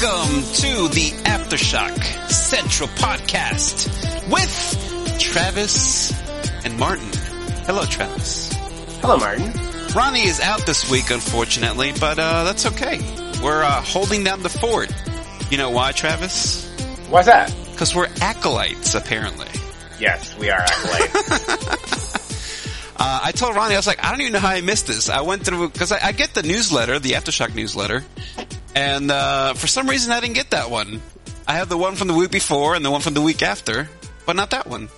Welcome to the Aftershock Central Podcast with Travis and Martin. Hello, Travis. Hello, Martin. Ronnie is out this week, unfortunately, but uh, that's okay. We're uh, holding down the fort. You know why, Travis? Why's that? Because we're acolytes, apparently. Yes, we are acolytes. uh, I told Ronnie, I was like, I don't even know how I missed this. I went through, because I, I, get the newsletter, the Aftershock newsletter, and uh, for some reason I didn't get that one. I have the one from the week before and the one from the week after, but not that one.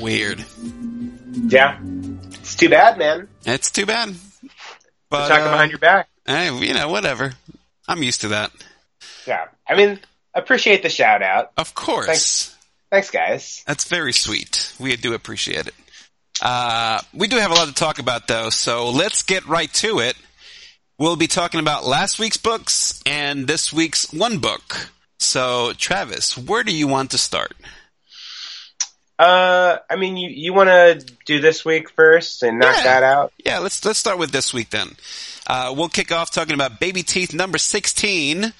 Weird. Yeah. It's too bad, man. It's too bad. But, talking uh, behind your back. Hey, you know, whatever. I'm used to that. Yeah. I mean, appreciate the shout out. Of course. Thanks, Thanks guys. That's very sweet. We do appreciate it. Uh, we do have a lot to talk about though, so let's get right to it. We'll be talking about last week's books and this week's one book. So, Travis, where do you want to start? Uh, I mean, you you want to do this week first and knock yeah. that out? Yeah, let's let's start with this week then. Uh, we'll kick off talking about Baby Teeth number sixteen,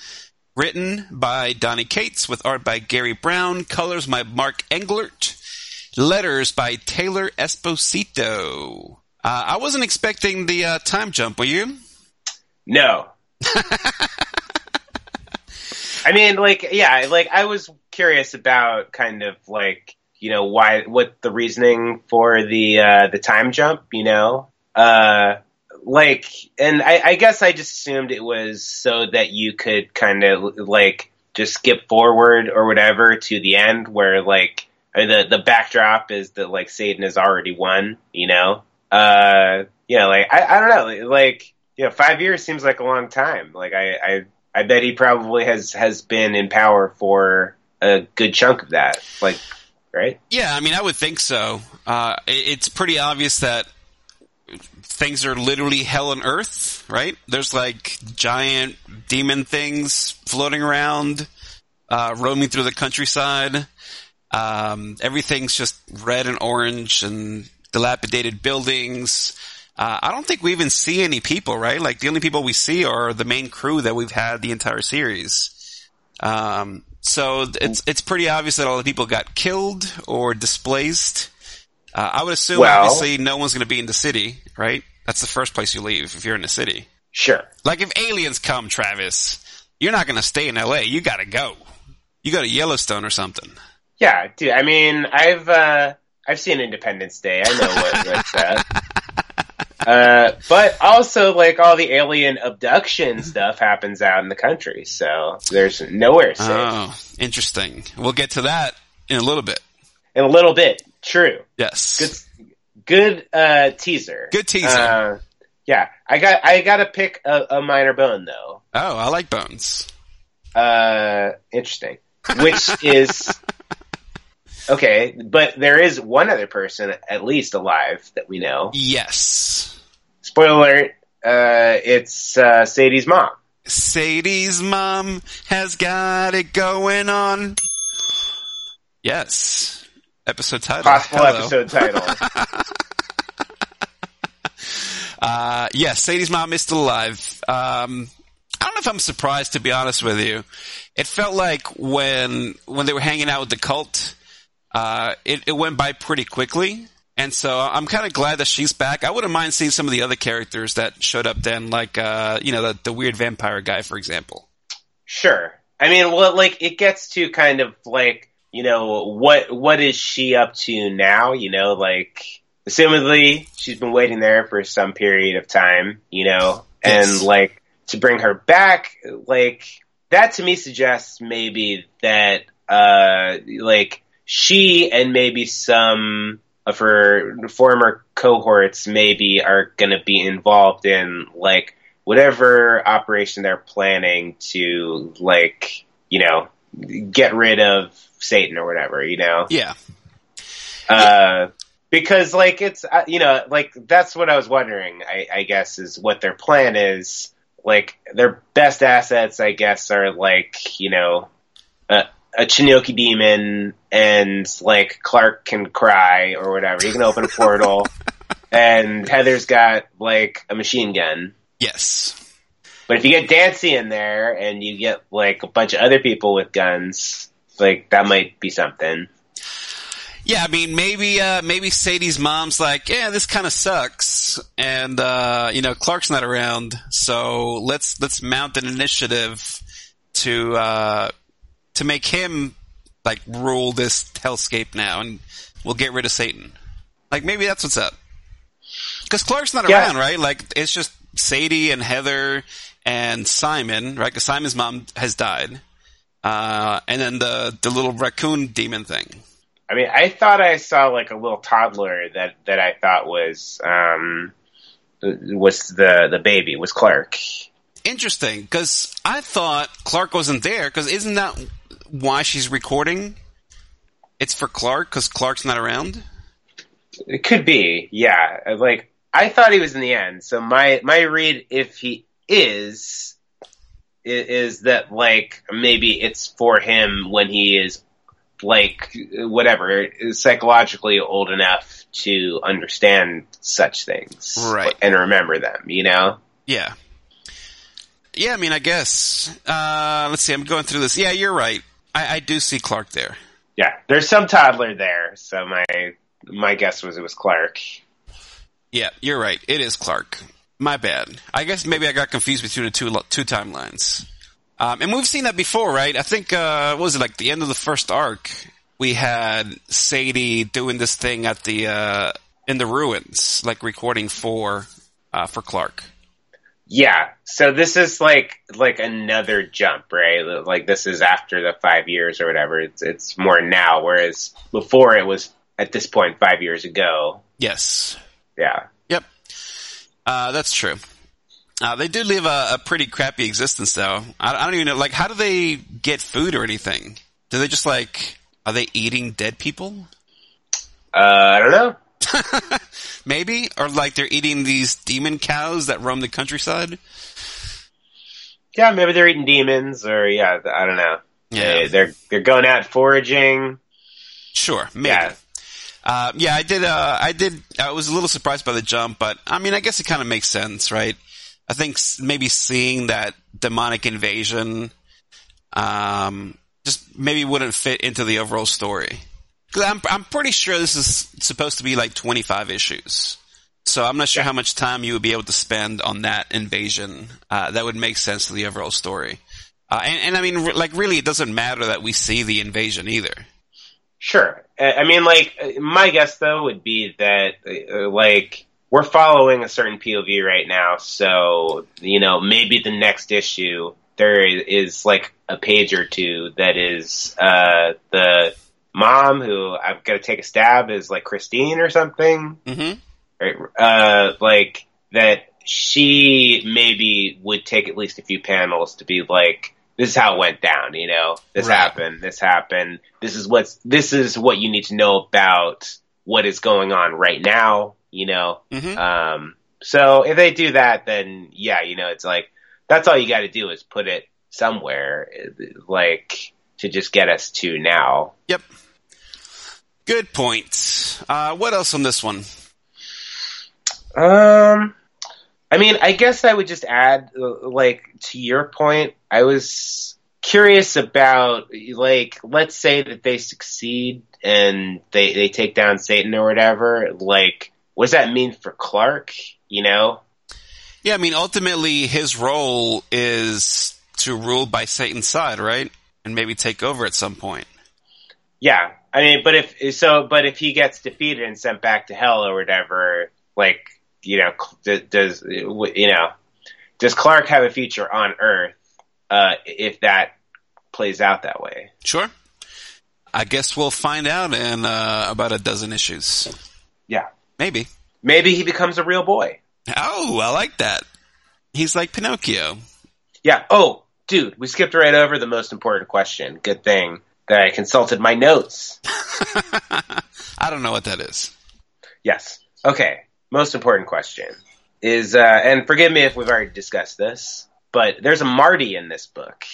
written by Donny Cates with art by Garry Brown, colors by Mark Englert, letters by Taylor Esposito. Uh, I wasn't expecting the uh, time jump. Were you? No. I mean, like, yeah, like I was curious about kind of like you know why what the reasoning for the uh, the time jump. You know, uh, like, and I, I guess I just assumed it was so that you could kind of like just skip forward or whatever to the end where like the the backdrop is that like Satan has already won. You know, uh, yeah, like I, I don't know, like know, five years seems like a long time. Like I, I I bet he probably has has been in power for a good chunk of that. Like right? Yeah, I mean, I would think so. Uh, it's pretty obvious that things are literally hell on earth, right? There's like giant demon things floating around, uh, roaming through the countryside. Um, everything's just red and orange and dilapidated buildings. Uh, I don't think we even see any people, right? Like the only people we see are the main crew that we've had the entire series. Um, so it's it's pretty obvious that all the people got killed or displaced. Uh, I would assume well, obviously no one's going to be in the city, right? That's the first place you leave if you're in the city. Sure. Like if aliens come, Travis, you're not going to stay in L.A. You got to go. You go to Yellowstone or something. Yeah, dude. I mean, I've uh, I've seen Independence Day. I know what, what's uh, uh, but also, like all the alien abduction stuff happens out in the country, so there's nowhere safe. Oh, interesting. We'll get to that in a little bit. In a little bit, true. Yes. Good, good uh, teaser. Good teaser. Uh, yeah, I got I got to pick a, a, minor bone though. Oh, I like bones. Uh, interesting. Which is okay, but there is one other person at least alive that we know. Yes spoiler alert, uh, it's uh, Sadie's mom. Sadie's mom has got it going on. Yes. Episode title. Possible Hello. episode title. uh, yes, Sadie's mom is still alive. Um, I don't know if I'm surprised, to be honest with you. It felt like when when they were hanging out with the cult, uh, it, it went by pretty quickly. And so I'm kind of glad that she's back. I wouldn't mind seeing some of the other characters that showed up then, like, uh, you know, the, the weird vampire guy, for example. Sure. I mean, well, like, it gets to kind of like, you know, what, what is she up to now? You know, like, assumedly she's been waiting there for some period of time, you know, yes. and like, to bring her back, like, that to me suggests maybe that, uh, like, she and maybe some of her former cohorts maybe are going to be involved in like whatever operation they're planning to like you know get rid of Satan or whatever you know? Yeah. Uh because like it's uh, you know like that's what I was wondering I, I guess is what their plan is. Like their best assets I guess are like you know uh, a Chinoki demon and like Clark can cry or whatever. He can open a portal and Heather's got like a machine gun. Yes. But if you get Dancy in there and you get like a bunch of other people with guns, like that might be something. Yeah, I mean, maybe uh, maybe Sadie's mom's like, yeah, this kind of sucks, and uh, you know, Clark's not around, so let's let's mount an initiative to uh, to make him like rule this hellscape now, and we'll get rid of Satan. Like maybe that's what's up. Because Clark's not Yeah. around, right? Like it's just Sadie and Heather and Simon, right? Because Simon's mom has died, uh, and then the the little raccoon demon thing. I mean, I thought I saw like a little toddler that that I thought was um was the the baby was Clark. Interesting, because I thought Clark wasn't there. Because isn't that why she's recording? It's for Clark because Clark's not around. It could be, yeah. Like I thought he was in the end. So my my read, if he is, is that like maybe it's for him when he is like whatever psychologically old enough to understand such things, Right. and remember them. You know. Yeah, yeah. I mean, I guess. Uh, let's see. I'm going through this. Yeah, you're right. I, I do see Clark there. Yeah, there's some toddler there, so my my guess was it was Clark. Yeah, you're right. It is Clark. My bad. I guess maybe I got confused between the two two timelines. Um, and we've seen that before, right? I think uh, what was it like the end of the first arc? We had Sadie doing this thing at the uh, in the ruins, like recording for uh, for Clark. Yeah, so this is like like another jump, right? Like this is after the five years or whatever. It's it's more now, whereas before it was at this point five years ago. Yes. Yeah, Yep. Uh, that's true. Uh, they do live a, a pretty crappy existence, though. I, I don't even know. Like, how do they get food or anything? Do they just like? Are they eating dead people? uh, I don't know. Maybe, or like they're eating these demon cows that roam the countryside. Yeah, maybe they're eating demons, or yeah, I don't know. Yeah. They- they're they're going out foraging. Sure, maybe. Yeah. Uh, yeah, I did. Uh, I did. I was a little surprised by the jump, but I mean, I guess it kind of makes sense, right? I think maybe seeing that demonic invasion, um, just maybe wouldn't fit into the overall story. I'm I'm pretty sure this is supposed to be like 25 issues, so I'm not sure how much time you would be able to spend on that invasion. Uh, that would make sense to the overall story. Uh, and, and I mean, re- like, really, it doesn't matter that we see the invasion either. Sure. I mean, like, my guess though would be that, uh, like, we're following a certain POV right now, so, you know, maybe the next issue, there is, like, a page or two that is, uh, the mom who I'm gonna take a stab is, like, Christine or something, Mm-hmm. right? Uh, like, that she maybe would take at least a few panels to be like, this is how it went down, you know, this Right. happened, this happened, this is what's, this is what you need to know about what is going on right now, you know, Mm-hmm. um, so if they do that, then yeah, you know, it's like, that's all you gotta do is put it somewhere, like, to just get us to now. Yep. Good point. Uh, what else on this one? Um, I mean, I guess I would just add, uh, like, to your point, I was curious about, like, let's say that they succeed and they, they take down Satan or whatever, like, what does that mean for Clark, you know? Yeah, I mean, ultimately, his role is to rule by Satan's side, right? And maybe take over at some point. Yeah, I mean, but if, so, but if he gets defeated and sent back to hell or whatever, like, you know, does, you know, does Clark have a future on Earth, uh, if that plays out that way? Sure. I guess we'll find out in uh, about a dozen issues. Yeah. Maybe. Maybe he becomes a real boy. Oh, I like that. He's like Pinocchio. Yeah. Oh, dude, we skipped right over the most important question. Good thing that I consulted my notes. I don't know what that is. Yes. Okay. Most important question is, uh, and forgive me if we've already discussed this, but there's a Marty in this book.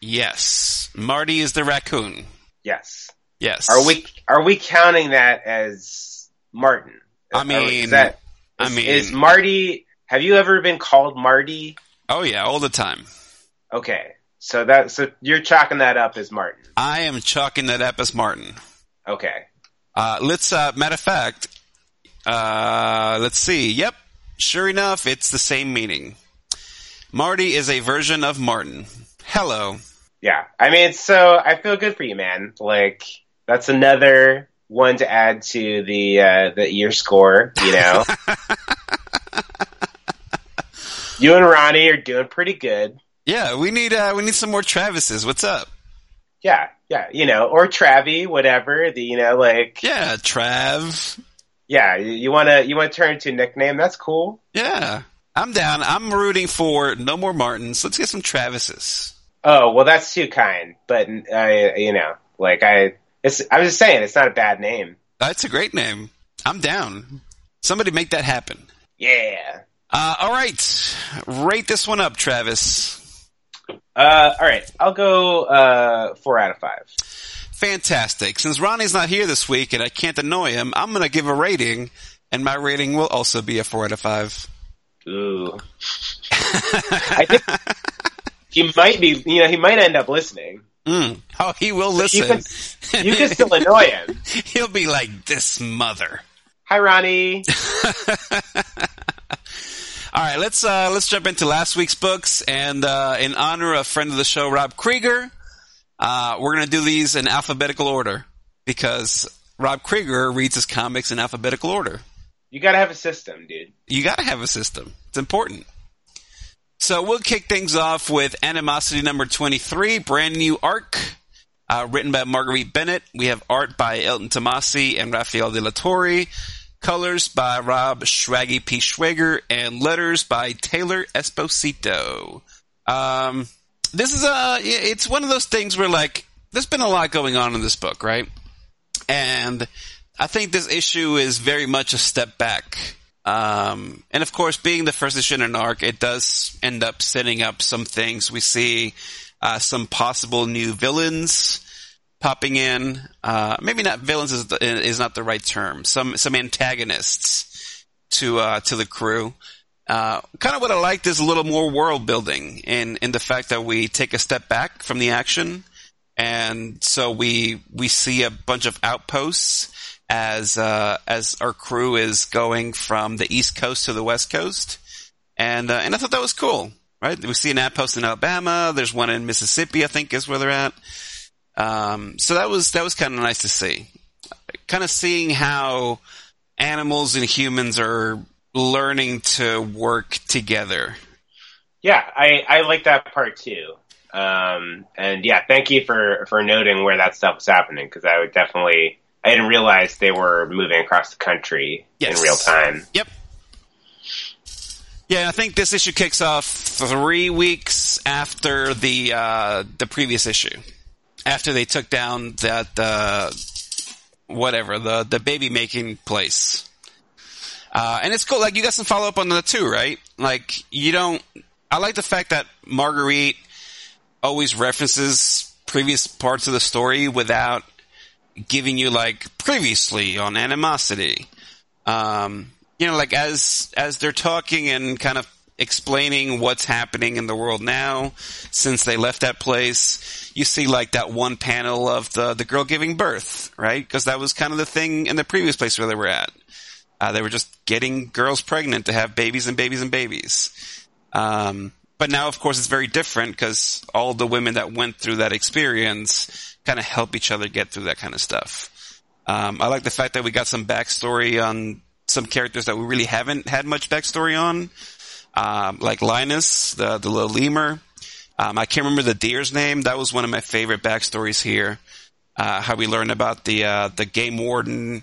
Yes. Marty is the raccoon. Yes. Yes. Are we are we counting that as Martin? I Are we- is mean, that I mean- is Marty? Have you ever been called Marty Oh yeah, all the time. Okay, so that so you're chalking that up as Martin. I am chalking that up as Martin. Okay. Uh, let's, uh, matter of fact, uh, let's see. Yep. Sure enough, it's the same meaning. Marty is a version of Martin. Hello. Yeah, I mean, so I feel good for you, man. Like that's another one to add to the uh, the year score. You know, you and Ronnie are doing pretty good. Yeah, we need uh, we need some more Travises. What's up? Yeah, yeah, you know, or Travie, whatever. The you know, like Yeah, Trav. yeah, you- wanna you wanna turn to a nickname. That's cool. Yeah, I'm down. I'm rooting for no more Martins. Let's get some Travises. Oh well, that's too kind. But I, you know, like I, it's I was just saying, it's not a bad name. That's a great name. I'm down. Somebody make that happen. Yeah. Uh, all right, rate this one up, Travis. Uh, all right, I'll go uh, four out of five. Fantastic. Since Ronnie's not here this week and I can't annoy him, I'm going to give a rating, and my rating will also be a four out of five. Ooh. I think he might be, you know, he might end up listening. Mm. Oh, he will You listen. can, you can still annoy him. He'll be like this mother. Hi, Ronnie. All right, let's uh, let's jump into last week's books, and uh, in honor of friend of the show Rob Krieger, uh, we're going to do these in alphabetical order because Rob Krieger reads his comics in alphabetical order. You gotta have a system, dude. You got to have a system. It's important. So we'll kick things off with Animosity number 23, brand new arc, uh, written by Marguerite Bennett. We have art by Elton Thomasi and Rafael de la Torre, colors by Rob Schraggy P. Schwager, and letters by Taylor Esposito. Um, this is a, it's one of those things where like, there's been a lot going on in this book, right? And I think this issue is very much a step back. Um, and of course, being the first issue in an arc, it does end up setting up some things. We see uh, some possible new villains popping in. Uh, maybe not villains is, the, is not the right term. Some some antagonists to uh, to the crew. Uh, kind of what I liked is a little more world building in in the fact that we take a step back from the action, and so we we see a bunch of outposts as uh, as our crew is going from the east coast to the west coast, and uh, and I thought that was cool. Right, we see an outpost in Alabama. There's one in Mississippi, I think, is where they're at. Um, so that was that was kind of nice to see. Kind of seeing how animals and humans are learning to work together. Yeah, I, I like that part too. Um, and yeah, thank you for, for noting where that stuff was happening because I would definitely, I didn't realize they were moving across the country Yes. in real time. Yep. Yeah, I think this issue kicks off three weeks after the uh, the previous issue, after they took down that uh, whatever the the baby making place. Uh, and it's cool. Like you got some follow up on that too, right? Like you don't. I like the fact that Marguerite always references previous parts of the story without giving you like previously on animosity. Um, you know, like as as they're talking and kind of explaining what's happening in the world now since they left that place, you see like that one panel of the the girl giving birth, right? Because that was kind of the thing in the previous place where they were at. Uh, they were just getting girls pregnant to have babies and babies and babies. Um, but now, of course, it's very different because all the women that went through that experience kind of help each other get through that kind of stuff. Um, I like the fact that we got some backstory on some characters that we really haven't had much backstory on, um, like Linus, the the little lemur. Um, I can't remember the deer's name. That was one of my favorite backstories here. Uh, how we learned about the uh, the game warden,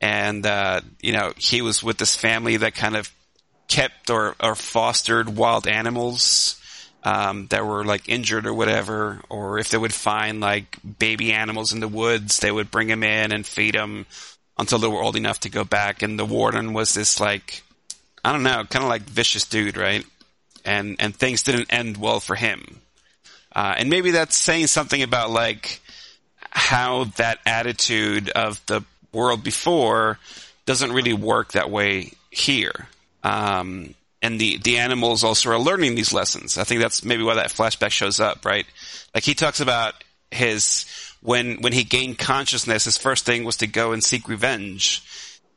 and uh, you know he was with this family that kind of kept or, or fostered wild animals um, that were like injured or whatever, or if they would find like baby animals in the woods, they would bring them in and feed them until they were old enough to go back. And the warden was this like, I don't know, kind of like vicious dude, right? And and things didn't end well for him. Uh, and maybe that's saying something about like how that attitude of the world before doesn't really work that way here. Um, and the the animals also are learning these lessons. I think that's maybe why that flashback shows up, right? Like he talks about his when when he gained consciousness, his first thing was to go and seek revenge,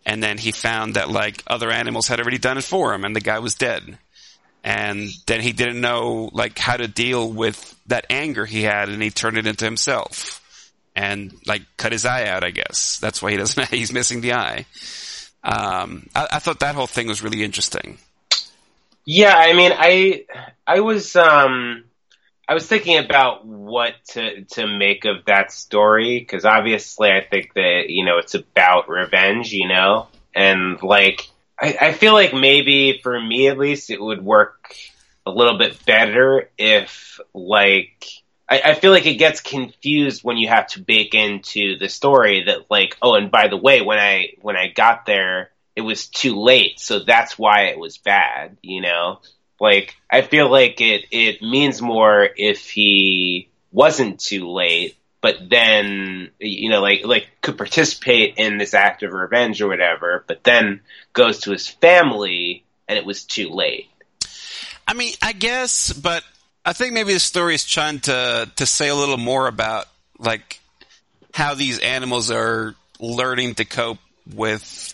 and then he found that like other animals had already done it for him, and the guy was dead. And then he didn't know like how to deal with that anger he had, and he turned it into himself, and like cut his eye out. I guess that's why he doesn't. He's missing the eye. Um, I, I thought that whole thing was really interesting. Yeah, I mean, I I was um I was thinking about what to to make of that story because obviously I think that you know it's about revenge, you know, and like I, I feel like maybe for me at least it would work a little bit better if like I, I feel like it gets confused when you have to bake into the story that like oh and by the way when I when I got there it was too late so that's why it was bad you know like I feel like it it means more if he wasn't too late but then you know like like could participate in this act of revenge or whatever but then goes to his family and it was too late. I mean, I guess, but I think maybe the story is trying to to say a little more about like how these animals are learning to cope with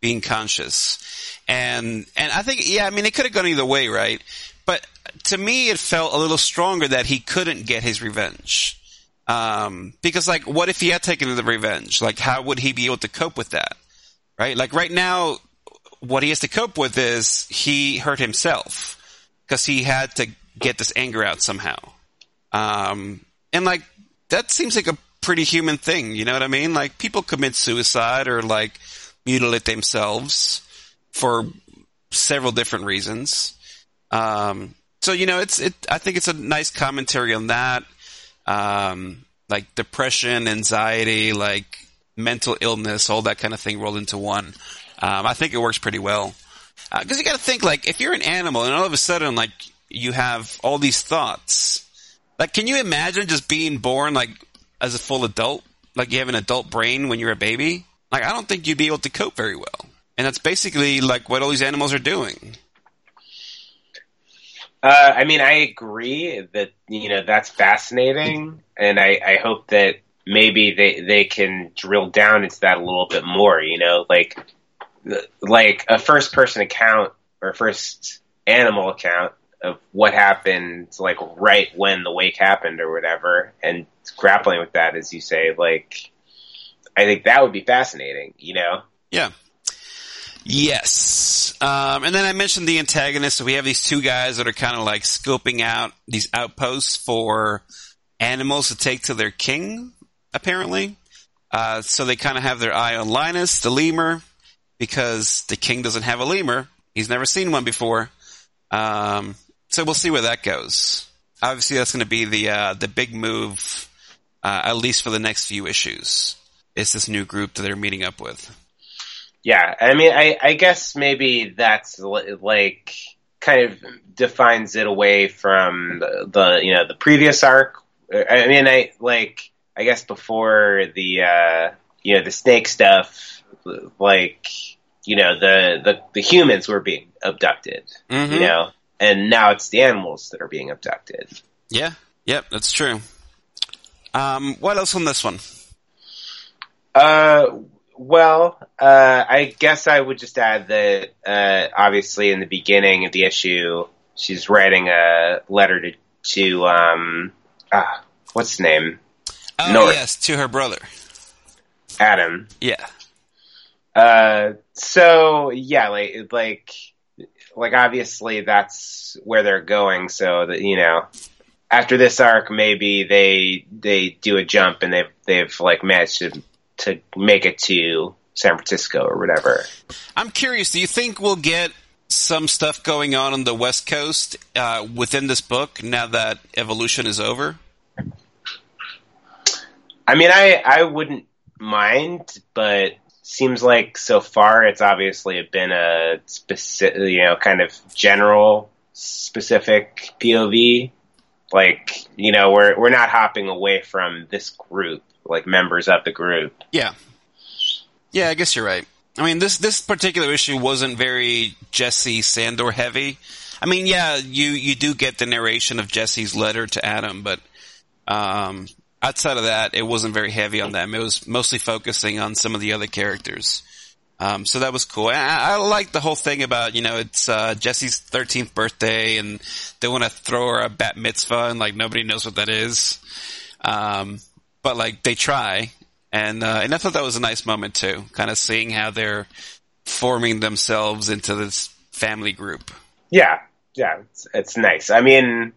being conscious. And and I think yeah, I mean it could have gone either way, right? But to me it felt a little stronger that he couldn't get his revenge. Um, because like what if he had taken the revenge? Like how would he be able to cope with that? Right? Like right now what he has to cope with is he hurt himself because he had to get this anger out somehow. Um, and like that seems like a pretty human thing. You know what I mean? Like people commit suicide or like mutilate themselves for several different reasons. Um, so you know, it's it. I think it's a nice commentary on that, um, like depression, anxiety, like mental illness, all that kind of thing rolled into one. Um, I think it works pretty well because uh, you got to think like if you're an animal and all of a sudden like you have all these thoughts. Like, can you imagine just being born like as a full adult? Like you have an adult brain when you're a baby? Like, I don't think you'd be able to cope very well. And that's basically like what all these animals are doing. Uh, I mean, I agree that you know that's fascinating, and I, I hope that maybe they they can drill down into that a little bit more. You know, like like a first person account or first animal account of what happened, like right when the wake happened or whatever, and grappling with that, as you say, like I think that would be fascinating. You know? Yeah. Yes. Um, and then I mentioned the antagonists. So we have these two guys that are kind of like scoping out these outposts for animals to take to their king, apparently. Uh, so they kind of have their eye on Linus, the lemur, because the king doesn't have a lemur. He's never seen one before. Um, so we'll see where that goes. Obviously, that's going to be the uh, the big move, uh, at least for the next few issues. Is this new group that they're meeting up with? Yeah, I mean, I, I guess maybe that's like kind of defines it away from the, the you know the previous arc. I mean, I like I guess before the uh, you know the snake stuff, like you know the the, the humans were being abducted, mm-hmm. you know, and now it's the animals that are being abducted. Yeah, yep, that's true. Um, what else on this one? Uh, well, uh, I guess I would just add that uh, obviously in the beginning of the issue, she's writing a letter to to um, ah, what's his name? Oh North. yes, to her brother, Adam. Yeah. Uh, so yeah, like like like obviously that's where they're going. So that you know, after this arc, maybe they they do a jump and they've they've like managed to to make it to San Francisco or whatever. I'm curious. Do you think we'll get some stuff going on on the West Coast uh, within this book now that Evolution is over? I mean, I I wouldn't mind, but seems like so far it's obviously been a specific, you know, kind of general specific POV. Like, you know, we're we're not hopping away from this group, like members of the group. Yeah. Yeah, I guess you're right. I mean, this this particular issue wasn't very Jesse Sandor heavy. I mean, yeah, you you do get the narration of Jesse's letter to Adam, but um, outside of that, it wasn't very heavy on them. It was mostly focusing on some of the other characters. Um, so that was cool. I, I like the whole thing about, you know, it's, uh, Jesse's 13th birthday and they want to throw her a bat mitzvah and like nobody knows what that is. Um, but like they try and, uh, and I thought that was a nice moment too, kind of seeing how they're forming themselves into this family group. Yeah. Yeah. It's, it's nice. I mean,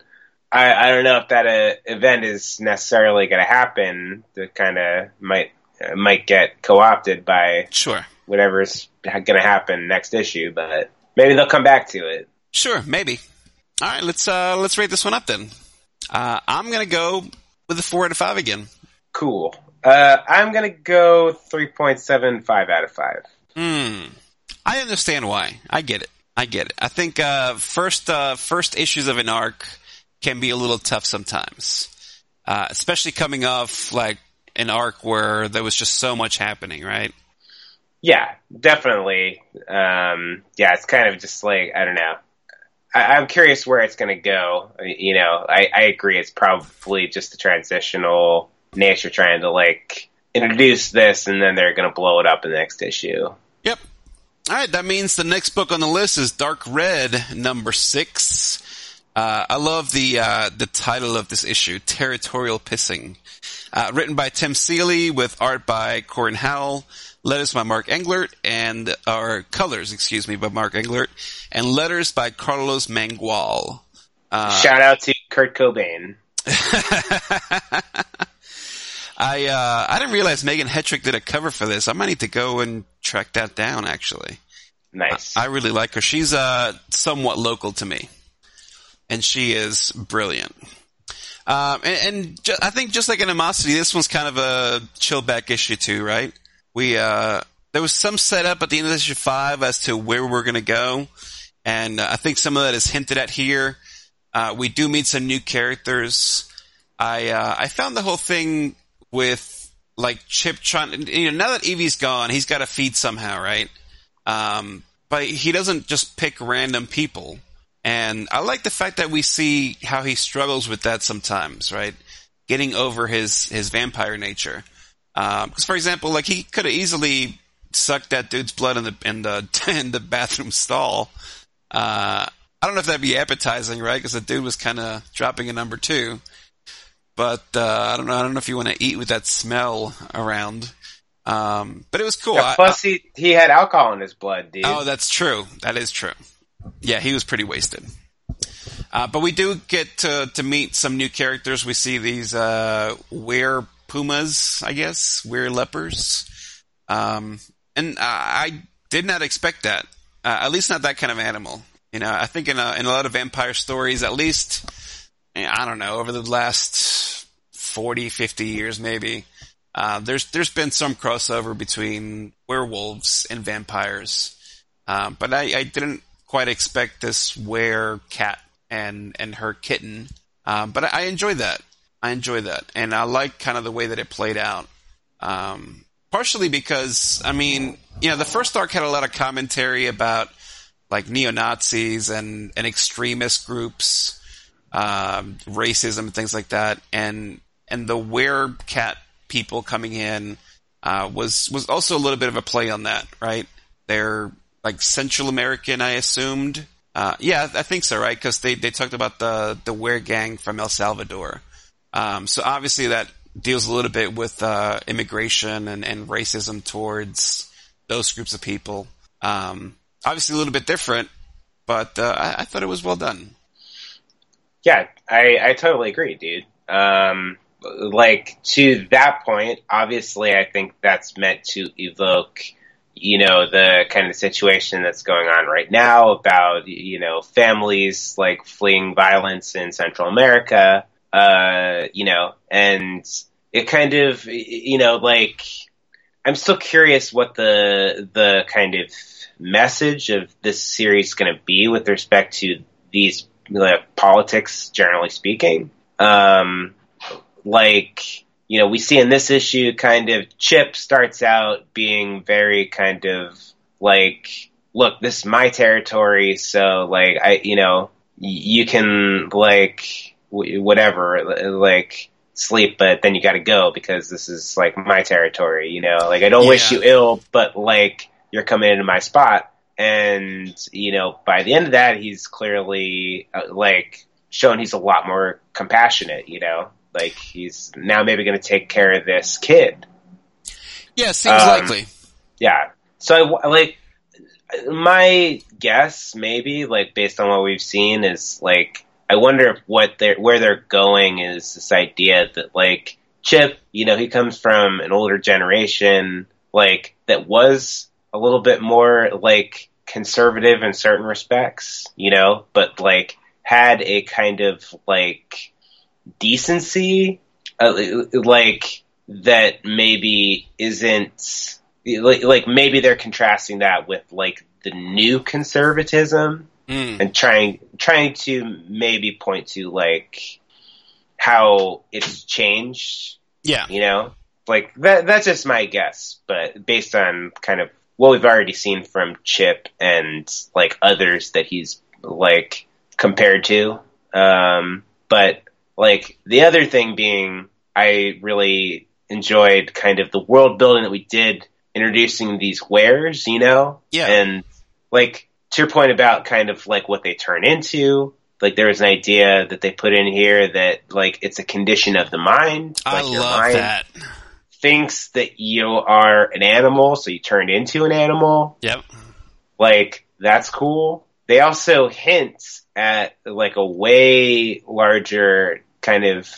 I, I don't know if that uh, event is necessarily going to happen. That kind of might, might get co-opted by Sure. whatever's going to happen next issue, but maybe they'll come back to it. Sure, maybe. All right, let's uh let's rate this one up then. Uh, I'm gonna go with a four out of five again. Cool. Uh, I'm gonna go 3.75 out of 5. Hmm. I understand why. I get it. I get it. I think uh, first uh, first issues of an arc can be a little tough sometimes, uh, especially coming off like an arc where there was just so much happening, right? Yeah, definitely. Um, yeah, it's kind of just like, I don't know. I, I'm curious where it's gonna go. You know, I, I agree it's probably just a transitional nature trying to like introduce this and then they're gonna blow it up in the next issue. Yep. All right, that means the next book on the list is Dark Red, number six. Uh, I love the uh, the title of this issue, "Territorial Pissing," uh, written by Tim Seeley with art by Corin Howell, letters by Mark Englert, and or colors, excuse me, by Mark Englert, and letters by Carlos Mangual. Uh, Shout out to Kurt Cobain. I uh, I didn't realize Megan Hetrick did a cover for this. I might need to go and track that down. Actually, Nice. I really like her. She's uh somewhat local to me, and she is brilliant. Um, and, and ju- I think just like Animosity, this one's kind of a chill back issue too, right? We uh there was some setup at the end of issue five as to where we're gonna go, and uh, I think some of that is hinted at here. Uh, we do meet some new characters. I uh, I found the whole thing with like Chip trying. You know, now that Evie's gone, he's got to feed somehow, right? Um, but he doesn't just pick random people. And I like the fact that we see how he struggles with that sometimes, right? Getting over his, his vampire nature. Um 'cause cause for example, like he could have easily sucked that dude's blood in the, in the, in the bathroom stall. Uh, I don't know if that'd be appetizing, right? Cause the dude was kind of dropping a number two. But, uh, I don't know. I don't know if you want to eat with that smell around. Um, but it was cool. Yeah, I- plus, he, he had alcohol in his blood, dude. Oh, that's true. That is true. Yeah, he was pretty wasted. Uh, but we do get to, to meet some new characters. We see these uh, were pumas, I guess, were lepers, um, and I, I did not expect that. Uh, at least not that kind of animal. You know, I think in a, in a lot of vampire stories, at least I don't know over the last 40, 50 years, maybe. Uh, there's there's been some crossover between werewolves and vampires, um, but I, I didn't quite expect this were cat and and her kitten. Um, but I, I enjoy that. I enjoy that, and I like kind of the way that it played out. Um, partially because I mean, you know, the first arc had a lot of commentary about like neo Nazis and and extremist groups, um, racism and things like that, and and the were cat people coming in uh, was was also a little bit of a play on that, right? They're like Central American, I assumed. Uh, yeah, I think so, right? Because they, they talked about the the Were gang from El Salvador. Um, so obviously that deals a little bit with uh, immigration and, and racism towards those groups of people. Um, obviously a little bit different, but uh, I, I thought it was well done. Yeah, I, I totally agree, dude. Um, like to that point, obviously, I think that's meant to evoke, you know, the kind of situation that's going on right now about, you know, families like fleeing violence in Central America, uh, you know, and it kind of, you know, like, I'm still curious what the, the kind of message of this series is going to be with respect to these like, politics, generally speaking. Um, like you know, we see in this issue kind of Chip starts out being very kind of like, look, this is my territory, so like I, you know, you can like whatever, like sleep, but then you got to go because this is like my territory, you know. Like I don't yeah. wish you ill, but like you're coming into my spot. And you know, by the end of that, he's clearly uh, like shown he's a lot more compassionate. You know, like he's now maybe going to take care of this kid. Yeah, seems um, likely. Yeah. So I like my guess, maybe like based on what we've seen, is like I wonder if what they're where they're going is this idea that like Chip, you know, he comes from an older generation, like that was a little bit more like conservative in certain respects, you know, but like had a kind of like decency, uh, like that maybe isn't like, like maybe they're contrasting that with like the new conservatism mm. and trying trying to maybe point to like how it's changed. Yeah, you know, like that. That's just my guess, but based on kind of what we've already seen from Chip and like others that he's like compared to. Um, but like the other thing being, I really enjoyed kind of the world building that we did introducing these wares, you know? Yeah. And like to your point about kind of like what they turn into, like there was an idea that they put in here that like it's a condition of the mind. I like love mind that. Thinks that you are an animal, so you turned into an animal. Yep. Like that's cool. They also hint at like a way larger kind of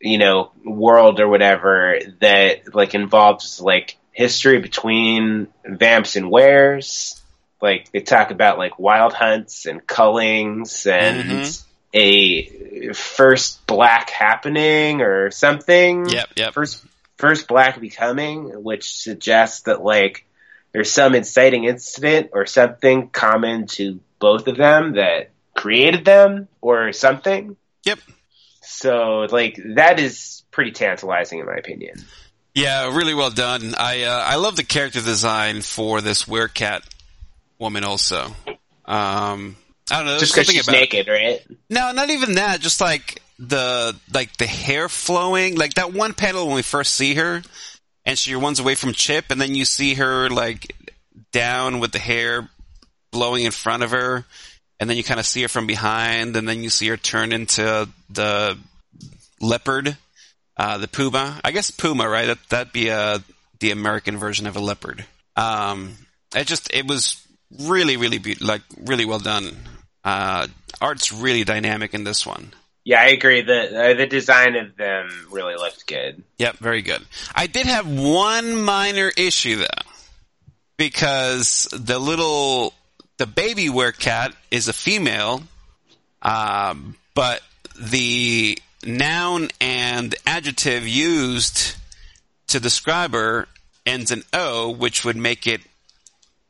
you know world or whatever that like involves like history between vamps and wares like they talk about like wild hunts and cullings and mm-hmm. a first black happening or something. Yep, yep. First first black becoming, which suggests that like there's some inciting incident or something common to both of them that created them or something. Yep. So like that is pretty tantalizing in my opinion. Yeah, really well done. I uh, I love the character design for this werecat woman also. Um, I don't know. Just because she's about, naked, right? No, not even that. Just like the like the hair flowing. Like that one panel when we first see her, and she runs away from Chip, and then you see her like down with the hair blowing in front of her, and then you kind of see her from behind, and then you see her turn into the leopard, uh, the puma. I guess puma, right? That that'd be a uh, the American version of a leopard. Um, it just it was really, really be- like really well done. Uh, art's really dynamic in this one. Yeah, I agree. The uh, the design of them really looked good. Yep, very good. I did have one minor issue though, because the little the baby werecat is a female, um, but the noun and adjective used to describe her ends in o, which would make it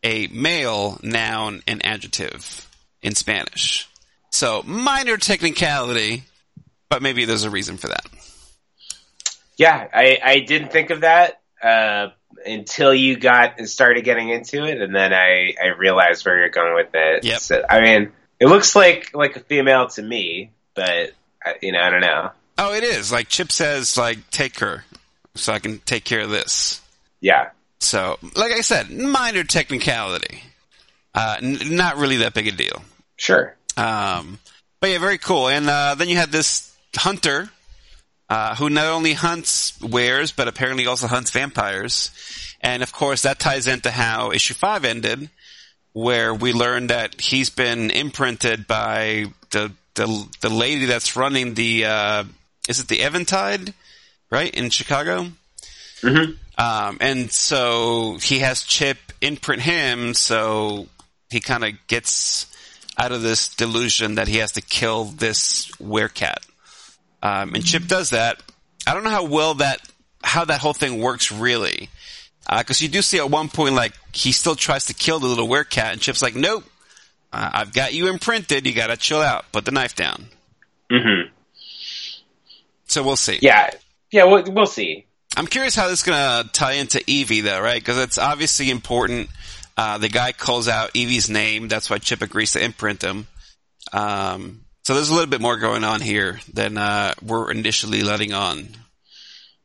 a male noun and adjective in Spanish. So minor technicality, but maybe there's a reason for that. Yeah, I, I didn't think of that uh, until you got and started getting into it, and then I, I realized where you're going with it. Yep. So, I mean, it looks like like a female to me, but you know, I don't know. Oh, it is. Like Chip says, like take her, so I can take care of this. Yeah. So, like I said, minor technicality. Uh, n- not really that big a deal. Sure. Um, but yeah, very cool. And uh, then you had this hunter uh, who not only hunts wares, but apparently also hunts vampires. And of course, that ties into how issue five ended, where we learned that he's been imprinted by the the, the lady that's running the uh, is it the Eventide, right in Chicago? Mm-hmm. Um, and so he has Chip imprint him, so he kind of gets out of this delusion that he has to kill this werecat. Um, and Chip does that. I don't know how well that, how that whole thing works really. Uh, cause you do see at one point, like, he still tries to kill the little werecat, and Chip's like, nope, uh, I've got you imprinted, you gotta chill out, put the knife down. Mm-hmm. So we'll see. Yeah, yeah, we'll, we'll see. I'm curious how this is going to tie into Evie, though, right? Because it's obviously important. Uh, the guy calls out Evie's name. That's why Chip agrees to imprint him. Um, so there's a little bit more going on here than uh, we're initially letting on.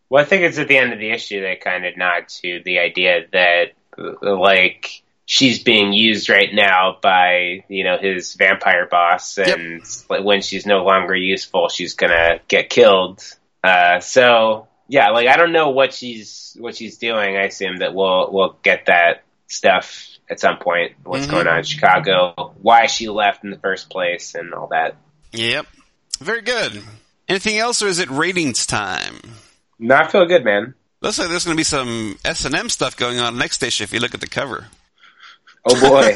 Well, I think it's at the end of the issue they kind of nod to the idea that, like, she's being used right now by, you know, his vampire boss, and yep. when she's no longer useful, she's gonna get killed. Uh, so, yeah, like, I don't know what she's, what she's doing. I assume that we'll, we'll get that stuff at some point. What's mm-hmm. going on in Chicago, why she left in the first place, and all that. Yep. Very good. Anything else, or is it ratings time? No, I feel good, man. Looks like there's going to be some S and M stuff going on next issue if you look at the cover. Oh boy!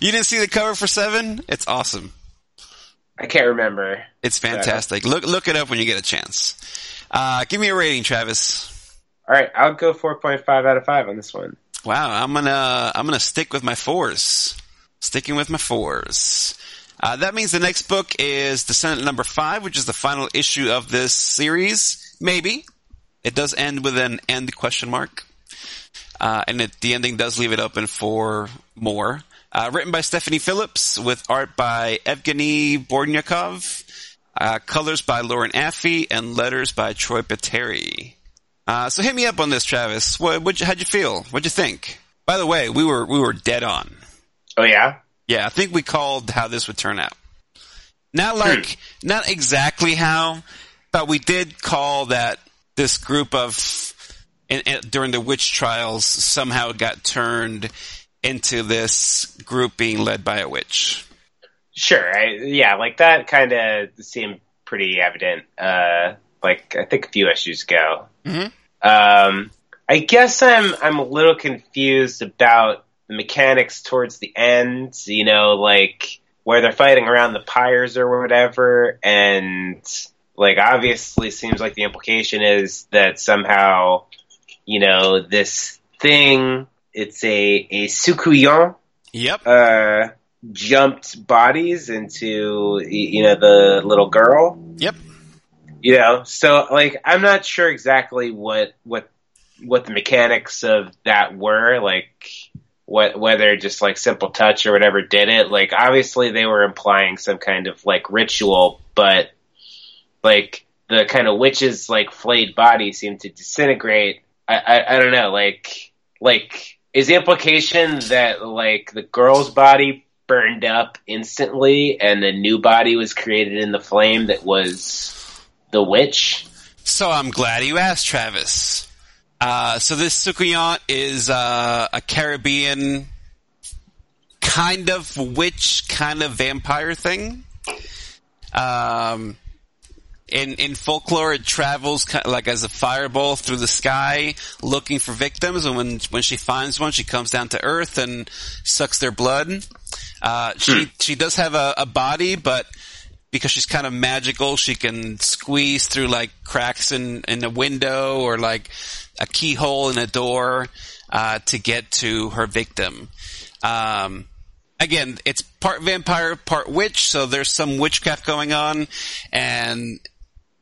you didn't see the cover for Seven? It's awesome. I can't remember. It's fantastic. Look look it up when you get a chance. Uh, give me a rating, Travis. All right, I'll go four point five out of five on this one. Wow, I'm gonna I'm gonna stick with my fours. Sticking with my fours. Uh, that means the next book is Descendent number five, which is the final issue of this series. Maybe. It does end with an end question mark. Uh, and it, the ending does leave it open for more. Uh, written by Stephanie Phillips with art by Evgeni Bornyakov, uh, colors by Lauren Affe, and letters by Troy Peteri. Uh, so hit me up on this, Travis. What, what, how'd you feel? What'd you think? By the way, we were we were dead on. Oh yeah. Yeah, I think we called how this would turn out. Not hmm. like, hmm. not exactly how, but we did call that this group of, in, in, during the witch trials somehow got turned into this group being led by a witch. Sure. I, yeah, like that kind of seemed pretty evident. Uh, like I think a few issues ago. Mm-hmm. Um, I guess I'm I'm a little confused about the mechanics towards the end, you know, like where they're fighting around the pyres or whatever, and like obviously seems like the implication is that somehow, you know, this thing, it's a, a Soucouyant. Yep. Uh, jumped bodies into, you know, the little girl. Yep. You know, so like, I'm not sure exactly what, what, what the mechanics of that were. Like, what, whether just like simple touch or whatever did it. Like obviously they were implying some kind of like ritual, but like the kind of witch's like flayed body seemed to disintegrate. I, I, I don't know, like like is the implication that like the girl's body burned up instantly and a new body was created in the flame that was the witch? So I'm glad you asked, Travis. Uh, so this Soucouyant is uh, a Caribbean kind of witch, kind of vampire thing. Um, in in folklore, it travels kind of like as a fireball through the sky, looking for victims. And when when she finds one, she comes down to earth and sucks their blood. Uh, she hmm. she does have a, a body, but because she's kind of magical, she can squeeze through like cracks in in a window or like a keyhole in a door uh, to get to her victim. Um, again, it's part vampire, part witch, so there's some witchcraft going on, and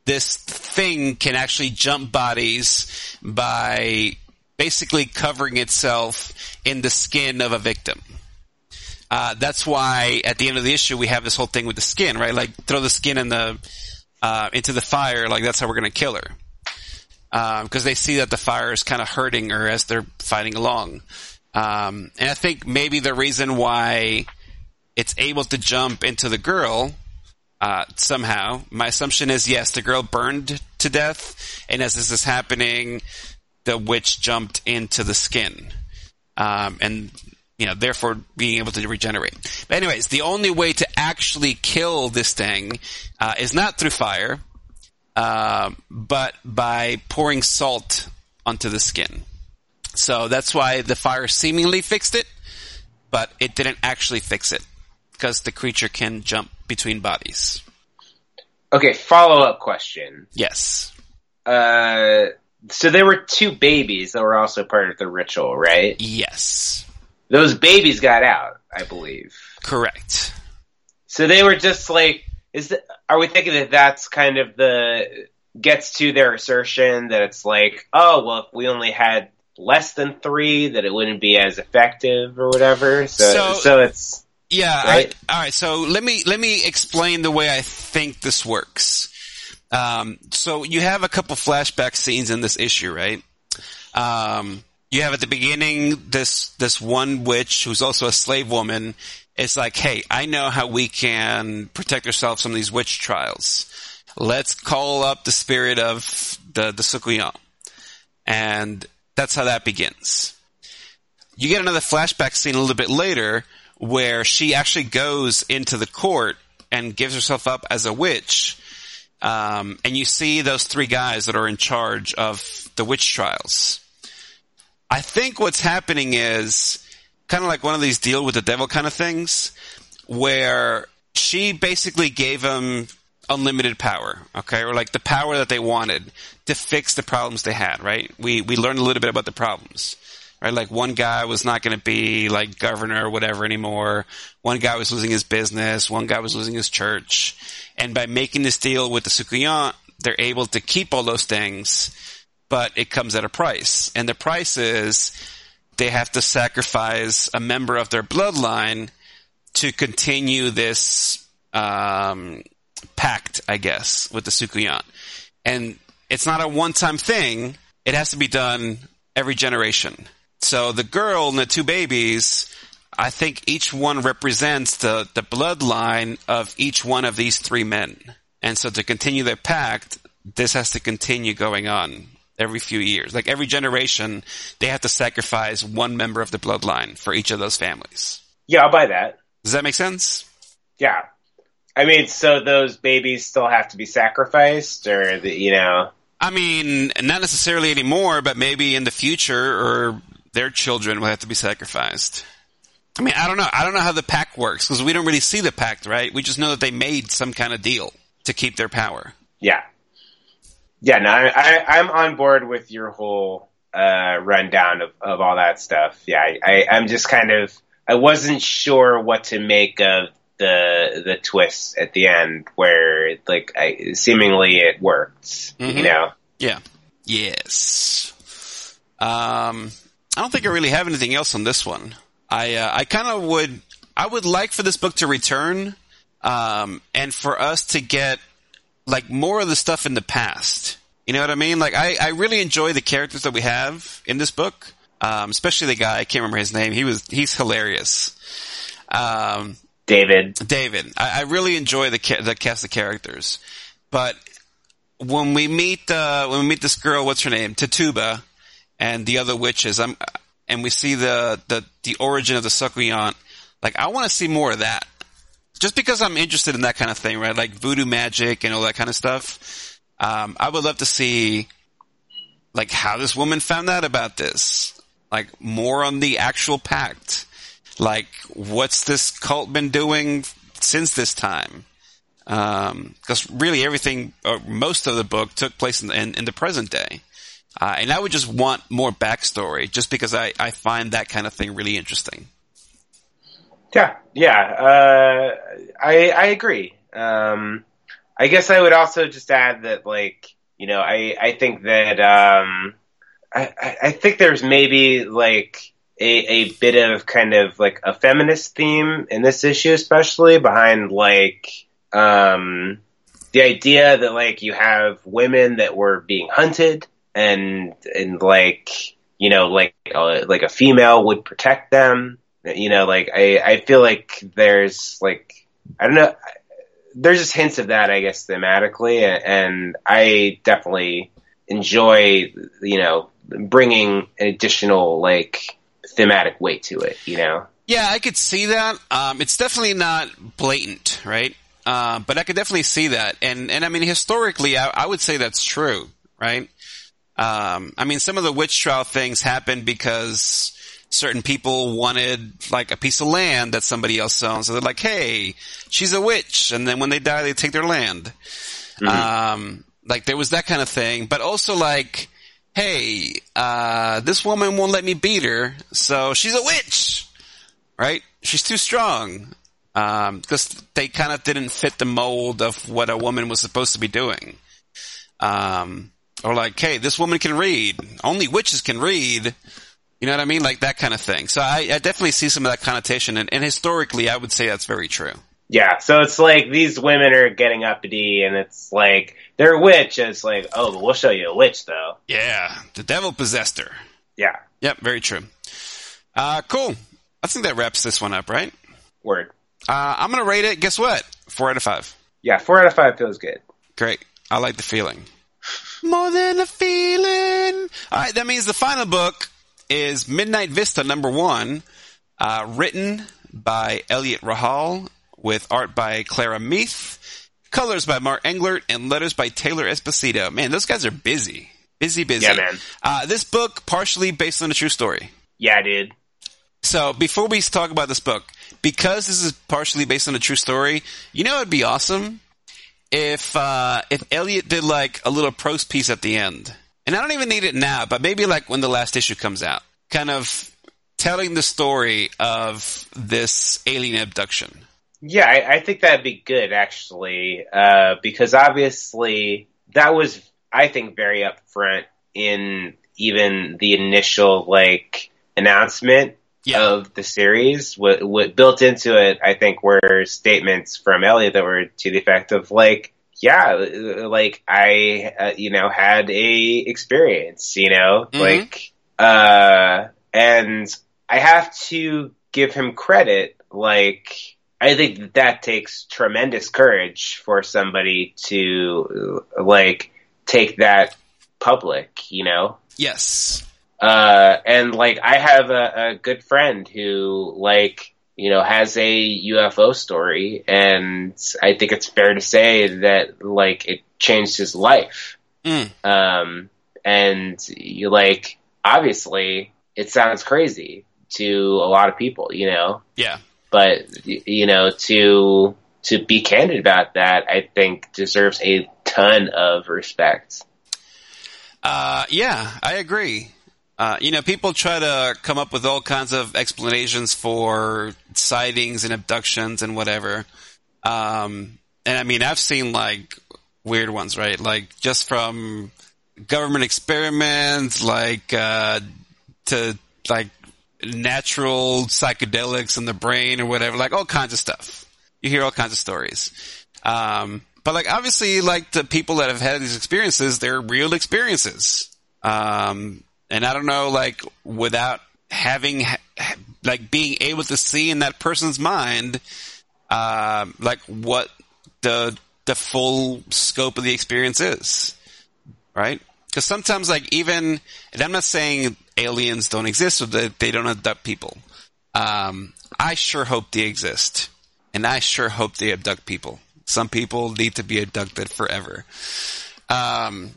this thing can actually jump bodies by basically covering itself in the skin of a victim. Uh, that's why at the end of the issue we have this whole thing with the skin, right? Like throw the skin in the uh, into the fire, like that's how we're to kill her because um, they see that the fire is kind of hurting her as they're fighting along. Um, and I think maybe the reason why it's able to jump into the girl uh, somehow, my assumption is yes, the girl burned to death, and as this is happening, the witch jumped into the skin, um, and you know, therefore being able to regenerate. But anyways, the only way to actually kill this thing uh, is not through fire uh, but by pouring salt onto the skin. So that's why the fire seemingly fixed it, but it didn't actually fix it because the creature can jump between bodies. Okay, follow up question. Yes. Uh, so there were two babies that were also part of the ritual, right? Yes. Those babies got out, I believe. Correct. So they were just like is that are we thinking that that's kind of the gets to their assertion that it's like, oh well, if we only had less than three, that it wouldn't be as effective or whatever. So so, so it's yeah. Right? I, all right. So let me let me explain the way I think this works. Um, so you have a couple flashback scenes in this issue, right? Um, you have at the beginning this this one witch who's also a slave woman. It's like, hey, I know how we can protect ourselves from these witch trials. Let's call up the spirit of the the Soucouyant, and that's how that begins. You get another flashback scene a little bit later where she actually goes into the court and gives herself up as a witch. Um, and you see those three guys that are in charge of the witch trials. I think what's happening is kind of like one of these deal with the devil kind of things where she basically gave him unlimited power, okay, or like the power that they wanted to fix the problems they had, right? We we learned a little bit about the problems, right? Like one guy was not going to be like governor or whatever anymore. One guy was losing his business. One guy was losing his church, and by making this deal with the Soucouyant, they're able to keep all those things but it comes at a price. And the price is they have to sacrifice a member of their bloodline to continue this um, pact, I guess, with the Soucouyant. And it's not a one time thing, it has to be done every generation. So the girl and the two babies, I think each one represents the, the bloodline of each one of these three men. And so to continue their pact, this has to continue going on every few years. Like every generation, they have to sacrifice one member of the bloodline for each of those families. Yeah, I'll buy that. Does that make sense? Yeah. I mean, so those babies still have to be sacrificed, or the, you know? I mean, not necessarily anymore, but maybe in the future, or their children will have to be sacrificed. I mean, I don't know. I don't know how the pact works because we don't really see the pact, right? We just know that they made some kind of deal to keep their power. Yeah yeah, no, I, am on board with your whole uh, rundown of, of all that stuff. Yeah, I, I'm just kind of I wasn't sure what to make of the the twist at the end where like I, seemingly it worked. Mm-hmm. You know? Yeah. Yes. Um, I don't think I really have anything else on this one. I uh, I kind of would I would like for this book to return, um, and for us to get like more of the stuff in the past. You know what I mean? Like I, I really enjoy the characters that we have in this book. Um, especially the guy, I can't remember his name. He was, he's hilarious. Um, David. David. I, I really enjoy the, the cast of characters. But when we meet, uh, when we meet this girl, what's her name? Tituba, and the other witches, I'm, and we see the, the, the origin of the Soucouyant, like I want to see more of that just because I'm interested in that kind of thing, right? Like voodoo magic and all that kind of stuff. Um, I would love to see like how this woman found out about this. Like more on the actual pact. Like what's this cult been doing since this time? Because um, really everything, or most of the book took place in, in, in the present day. Uh, and I would just want more backstory just because I, I find that kind of thing really interesting. Yeah, yeah, uh, I I agree. Um, I guess I would also just add that, like, you know, I I think that um, I I think there's maybe like a a bit of kind of like a feminist theme in this issue, especially behind like um the idea that like you have women that were being hunted and and like you know like uh, like a female would protect them you know, like I, I feel like there's like I don't know, there's just hints of that, I guess, thematically, and I definitely enjoy, you know, bringing an additional like thematic weight to it. You know. Yeah, I could see that. Um, it's definitely not blatant, right? Uh, but I could definitely see that, and and I mean historically, I, I would say that's true, right? Um, I mean, some of the witch trial things happened because certain people wanted like a piece of land that somebody else owns. So they're like, hey, she's a witch. And then when they die, they take their land. Mm-hmm. Um, like there was that kind of thing, but also like, hey, uh, this woman won't let me beat her. So she's a witch, right? She's too strong. because they kind of didn't fit the mold of what a woman was supposed to be doing. Um, or like, hey, this woman can read. Only witches can read. You know what I mean? Like that kind of thing. So I, I definitely see some of that connotation, and, and historically, I would say that's very true. Yeah, so it's like these women are getting uppity, and it's like they're witch, and it's like, oh, but we'll show you a witch, though. Yeah, the devil possessed her. Yeah, Yep, very true. Uh, cool. I think that wraps this one up, right? word. Uh, I'm gonna rate it. Guess what? Four out of five. Yeah, four out of five feels good. Great. I like the feeling. More than a feeling. All right, that means the final book is Midnight Vista number one, uh, written by Eliot Rahal with art by Clara Meath, colors by Mark Englert, and letters by Taylor Esposito. Man, those guys are busy. Busy, busy. Yeah, man. Uh, this book partially based on a true story. Yeah, dude. So before we talk about this book, because this is partially based on a true story, you know it'd be awesome if uh, if Eliot did like a little prose piece at the end. And I don't even need it now, but maybe like when the last issue comes out, kind of telling the story of this alien abduction. Yeah, I, I think that'd be good actually, uh, because obviously that was, I think, very upfront in even the initial like announcement Yeah. of the series. What, what built into it, I think, were statements from Eliot that were to the effect of like, yeah, like I, uh, you know, had a experience, you know, Mhm. like, uh, and I have to give him credit, like. I think that, that takes tremendous courage for somebody to like take that public, you know. Yes. Uh, and like I have a, a good friend who like you know has a UFO story, and I think it's fair to say that like it changed his life. Mm. Um, and you like obviously it sounds crazy to a lot of people, you know Yeah. but you know to to be candid about that i think deserves a ton of respect Uh, yeah, I agree. Uh, you know, people try to come up with all kinds of explanations for sightings and abductions and whatever. Um, and I mean, I've seen like weird ones, right? Like just from government experiments, like, uh, to like natural psychedelics in the brain or whatever, like all kinds of stuff. You hear all kinds of stories. Um, but like obviously, like the people that have had these experiences, they're real experiences. Um, and I don't know, like without having, like being able to see in that person's mind, um, like what the the full scope of the experience is, right? Because sometimes, like even, and I'm not saying aliens don't exist or that they don't abduct people. Um, I sure hope they exist, and I sure hope they abduct people. Some people need to be abducted forever. Um,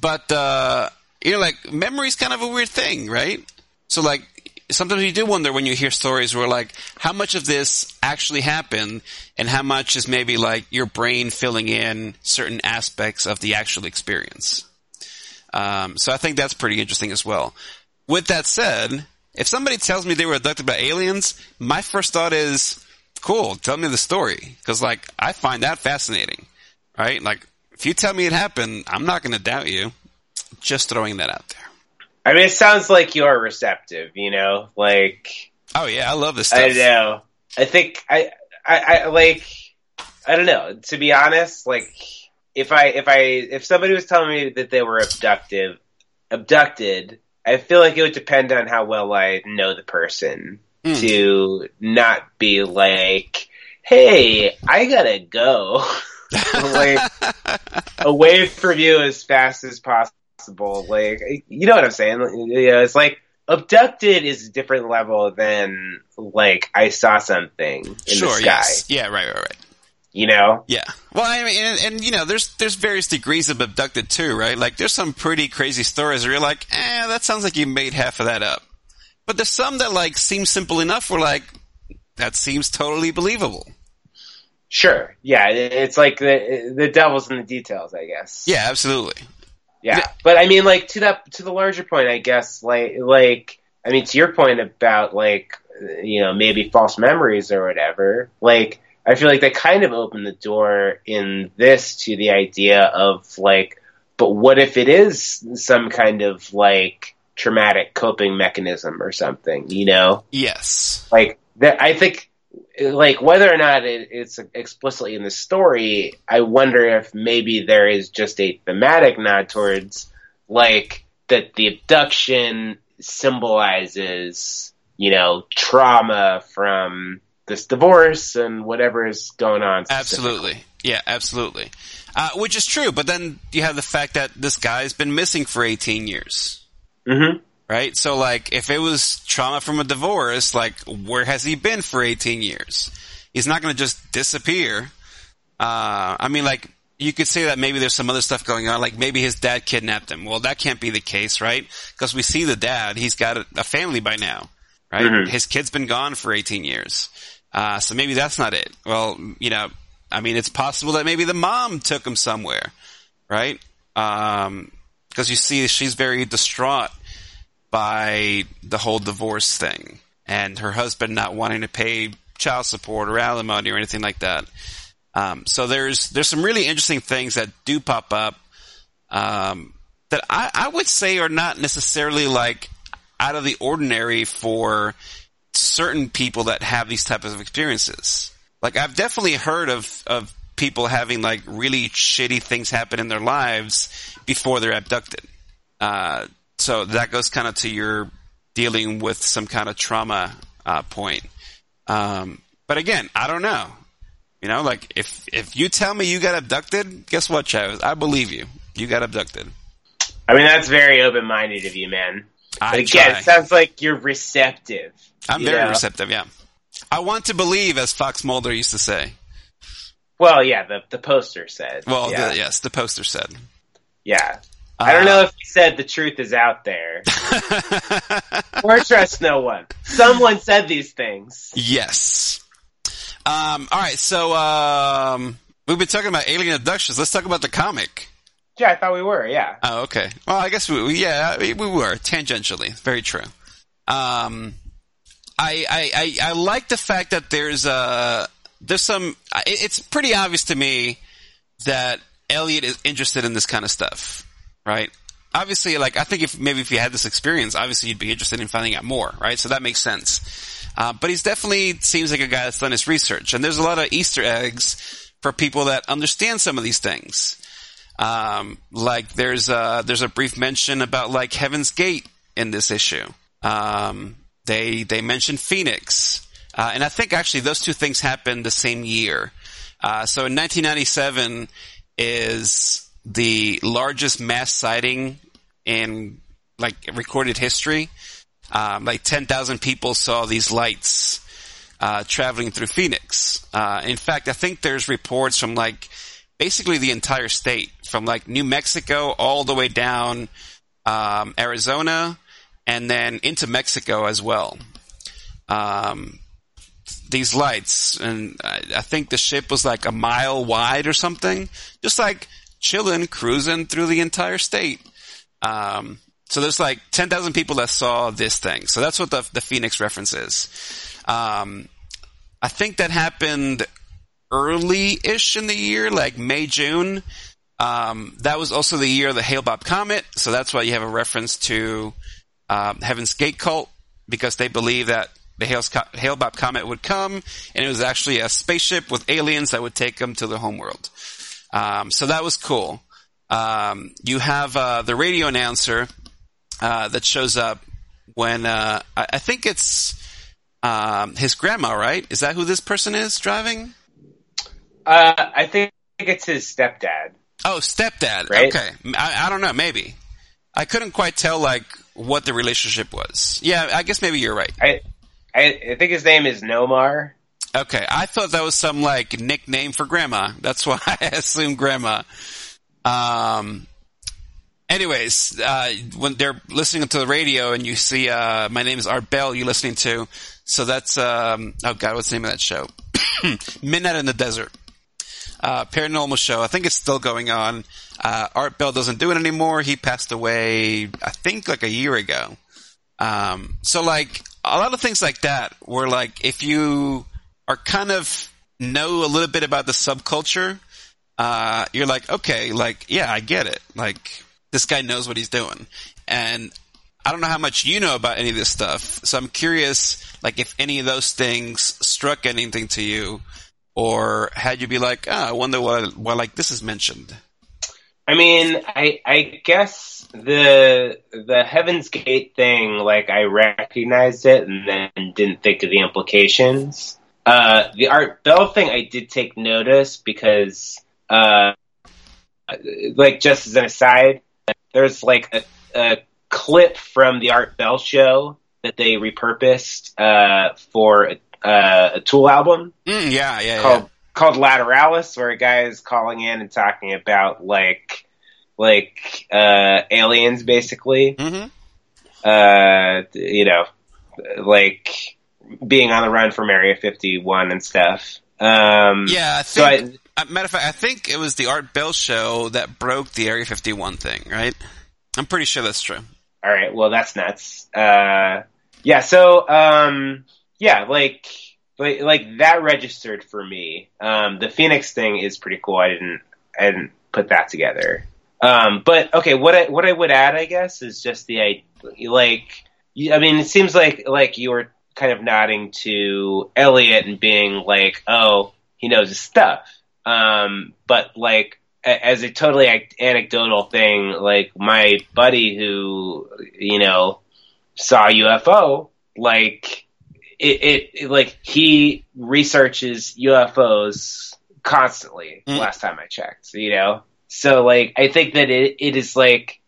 but uh, you know, like memory's kind of a weird thing, right? So, like sometimes you do wonder when you hear stories where, like, how much of this actually happened, and how much is maybe like your brain filling in certain aspects of the actual experience. Um, so I think that's pretty interesting as well. With that said, if somebody tells me they were abducted by aliens, my first thought is, cool, tell me the story. Cause like, I find that fascinating, right? Like, if you tell me it happened, I'm not gonna doubt you. Just throwing that out there. i mean it sounds like you're receptive you know like Oh yeah, I love this stuff. i know i think I, I i like i don't know to be honest like if i if i if somebody was telling me that they were abducted abducted i feel like it would depend on how well i know the person Mm. to not be like, hey, I gotta go. like, away from you as fast as possible. Like, you know what I'm saying? Yeah, it's like, abducted is a different level than, like, I saw something in sure, the sky. yes. Yeah, right, right, right. You know? Yeah. Well, I mean, and, and you know, there's there's various degrees of abducted too, right? Like, there's some pretty crazy stories where you're like, eh, that sounds like you made half of that up. But there's some that like seem simple enough. Where like, that seems totally believable. Sure. Yeah, it's like the the devil's in the details, I guess. Yeah, absolutely. Yeah, but I mean, like to that to the larger point, I guess, like like I mean, to your point about like you know maybe false memories or whatever. Like I feel like they kind of opened the door in this to the idea of like, but what if it is some kind of like traumatic coping mechanism or something, you know? Yes. Like that, I think, like whether or not it, it's explicitly in the story, I wonder if maybe there is just a thematic nod towards like that the abduction symbolizes, you know, trauma from this divorce and whatever is going on. Absolutely. Yeah, absolutely. Uh, which is true, but then you have the fact that this guy's been missing for 18 years. Mm-hmm. Right? So, like, if it was trauma from a divorce, like, where has he been for 18 years? He's not going to just disappear. Uh, I mean, like, you could say that maybe there's some other stuff going on, like maybe his dad kidnapped him. Well, that can't be the case, right? Because we see the dad, he's got a, a family by now, right? Mhm. His kid's been gone for 18 years. Uh, so maybe that's not it. Well, you know, I mean, it's possible that maybe the mom took him somewhere, right? Um, cause you see she's very distraught by the whole divorce thing and her husband not wanting to pay child support or alimony or anything like that. Um, so there's there's some really interesting things that do pop up um, that I, I would say are not necessarily like out of the ordinary for certain people that have these types of experiences. Like I've definitely heard of of people having like really shitty things happen in their lives before they're abducted. Uh, so that goes kind of to your dealing with some kind of trauma uh, point. Um, but again, I don't know. You know, like if if you tell me you got abducted, guess what, Travis? I believe you. You got abducted. I mean, that's very open minded of you, man. I But again, try. it sounds like you're receptive. I'm you very know? receptive. Yeah, I want to believe, as Fox Mulder used to say. Well, yeah, the the poster said. Well, yeah, the, yes, the poster said. yeah. I don't Uh, know if he said the truth is out there. or trust no one. Someone said these things. yes. Um, all right, so um, we've been talking about alien abductions. Let's talk about the comic. Yeah, I thought we were. Yeah. Oh, okay. Well, I guess we, we yeah, we, we were tangentially. Very true. Um, I, I, I, I like the fact that there's uh there's some. it- It's pretty obvious to me that Eliot is interested in this kind of stuff, right? Obviously, like I think if maybe if you had this experience, obviously you'd be interested in finding out more, right? So that makes sense. Uh, but he's definitely seems like a guy that's done his research, and there's a lot of Easter eggs for people that understand some of these things. Um, like there's a, there's a brief mention about like Heaven's Gate in this issue. Um, they, they mention Phoenix. Uh, and I think actually those two things happened the same year. Uh, so in 1997 is the largest mass sighting in like recorded history. Um, like 10,000 people saw these lights uh, traveling through Phoenix. Uh, in fact, I think there's reports from like basically the entire state, from like New Mexico all the way down um, Arizona, and then into Mexico as well. Um, these lights, and I, I think the ship was like a mile wide or something, just like chilling, cruising through the entire state. Um, so there's like 10,000 people that saw this thing. So that's what the, the Phoenix reference is. Um, I think that happened early-ish in the year, like May, June. Um, that was also the year of the Hale-Bopp Comet, so that's why you have a reference to um, Heaven's Gate cult, because they believe that the Hale-Bopp Comet would come, and it was actually a spaceship with aliens that would take them to the homeworld. Um, so that was cool. Um, you have uh, the radio announcer uh, that shows up when uh, I, I think it's um, his grandma, right? Is that who this person is driving? Uh, I think it's his stepdad. Oh, stepdad. Right. Okay, I, I don't know. Maybe I couldn't quite tell like what the relationship was. Yeah, I guess maybe you're right. I, I, I think his name is Nomar. Okay, I thought that was some like nickname for grandma. That's why I assumed grandma. Um. Anyways, uh, when they're listening to the radio and you see, uh, my name is Art Bell, you're listening to, so that's, um, oh god, what's the name of that show? Midnight in the Desert. Uh, paranormal show. I think it's still going on. Uh, Art Bell doesn't do it anymore. He passed away, I think like a year ago. Um, so like, a lot of things like that were like, if you are kind of know a little bit about the subculture, uh, you're like, okay, like, yeah, I get it. Like, this guy knows what he's doing. And I don't know how much you know about any of this stuff. So I'm curious, like, if any of those things struck anything to you or had you be like, oh, I wonder why, why like this is mentioned. I mean, I I guess the the Heaven's Gate thing, like I recognized it and then didn't think of the implications. Uh, the Art Bell thing, I did take notice because, uh, like just as an aside, there's like a, a clip from the Art Bell show that they repurposed uh, for uh, a Tool album. Mm, yeah, yeah, called yeah. called Lateralus, where a guy is calling in and talking about like like uh, aliens, basically. Mm-hmm. Uh, you know, like being on the run from Area 51 and stuff. Um, Yeah, I so I, think. uh, matter of fact, I think it was the Art Bell show that broke the Area 51 thing, right? I'm pretty sure that's true. all right, well, that's nuts. Uh, yeah, so um, yeah, like, like like that registered for me. Um, the Phoenix thing is pretty cool. I didn't I didn't put that together. Um, but okay, what I what I would add, I guess, is just the like. I mean, it seems like like you were kind of nodding to Eliot and being like, "Oh, he knows his stuff." Um, but like a- as a totally anecdotal thing, like my buddy who you know saw UFO, like it, it, it like he researches UFOs constantly. Mm. Last time I checked, you know. So like I think that it, it is like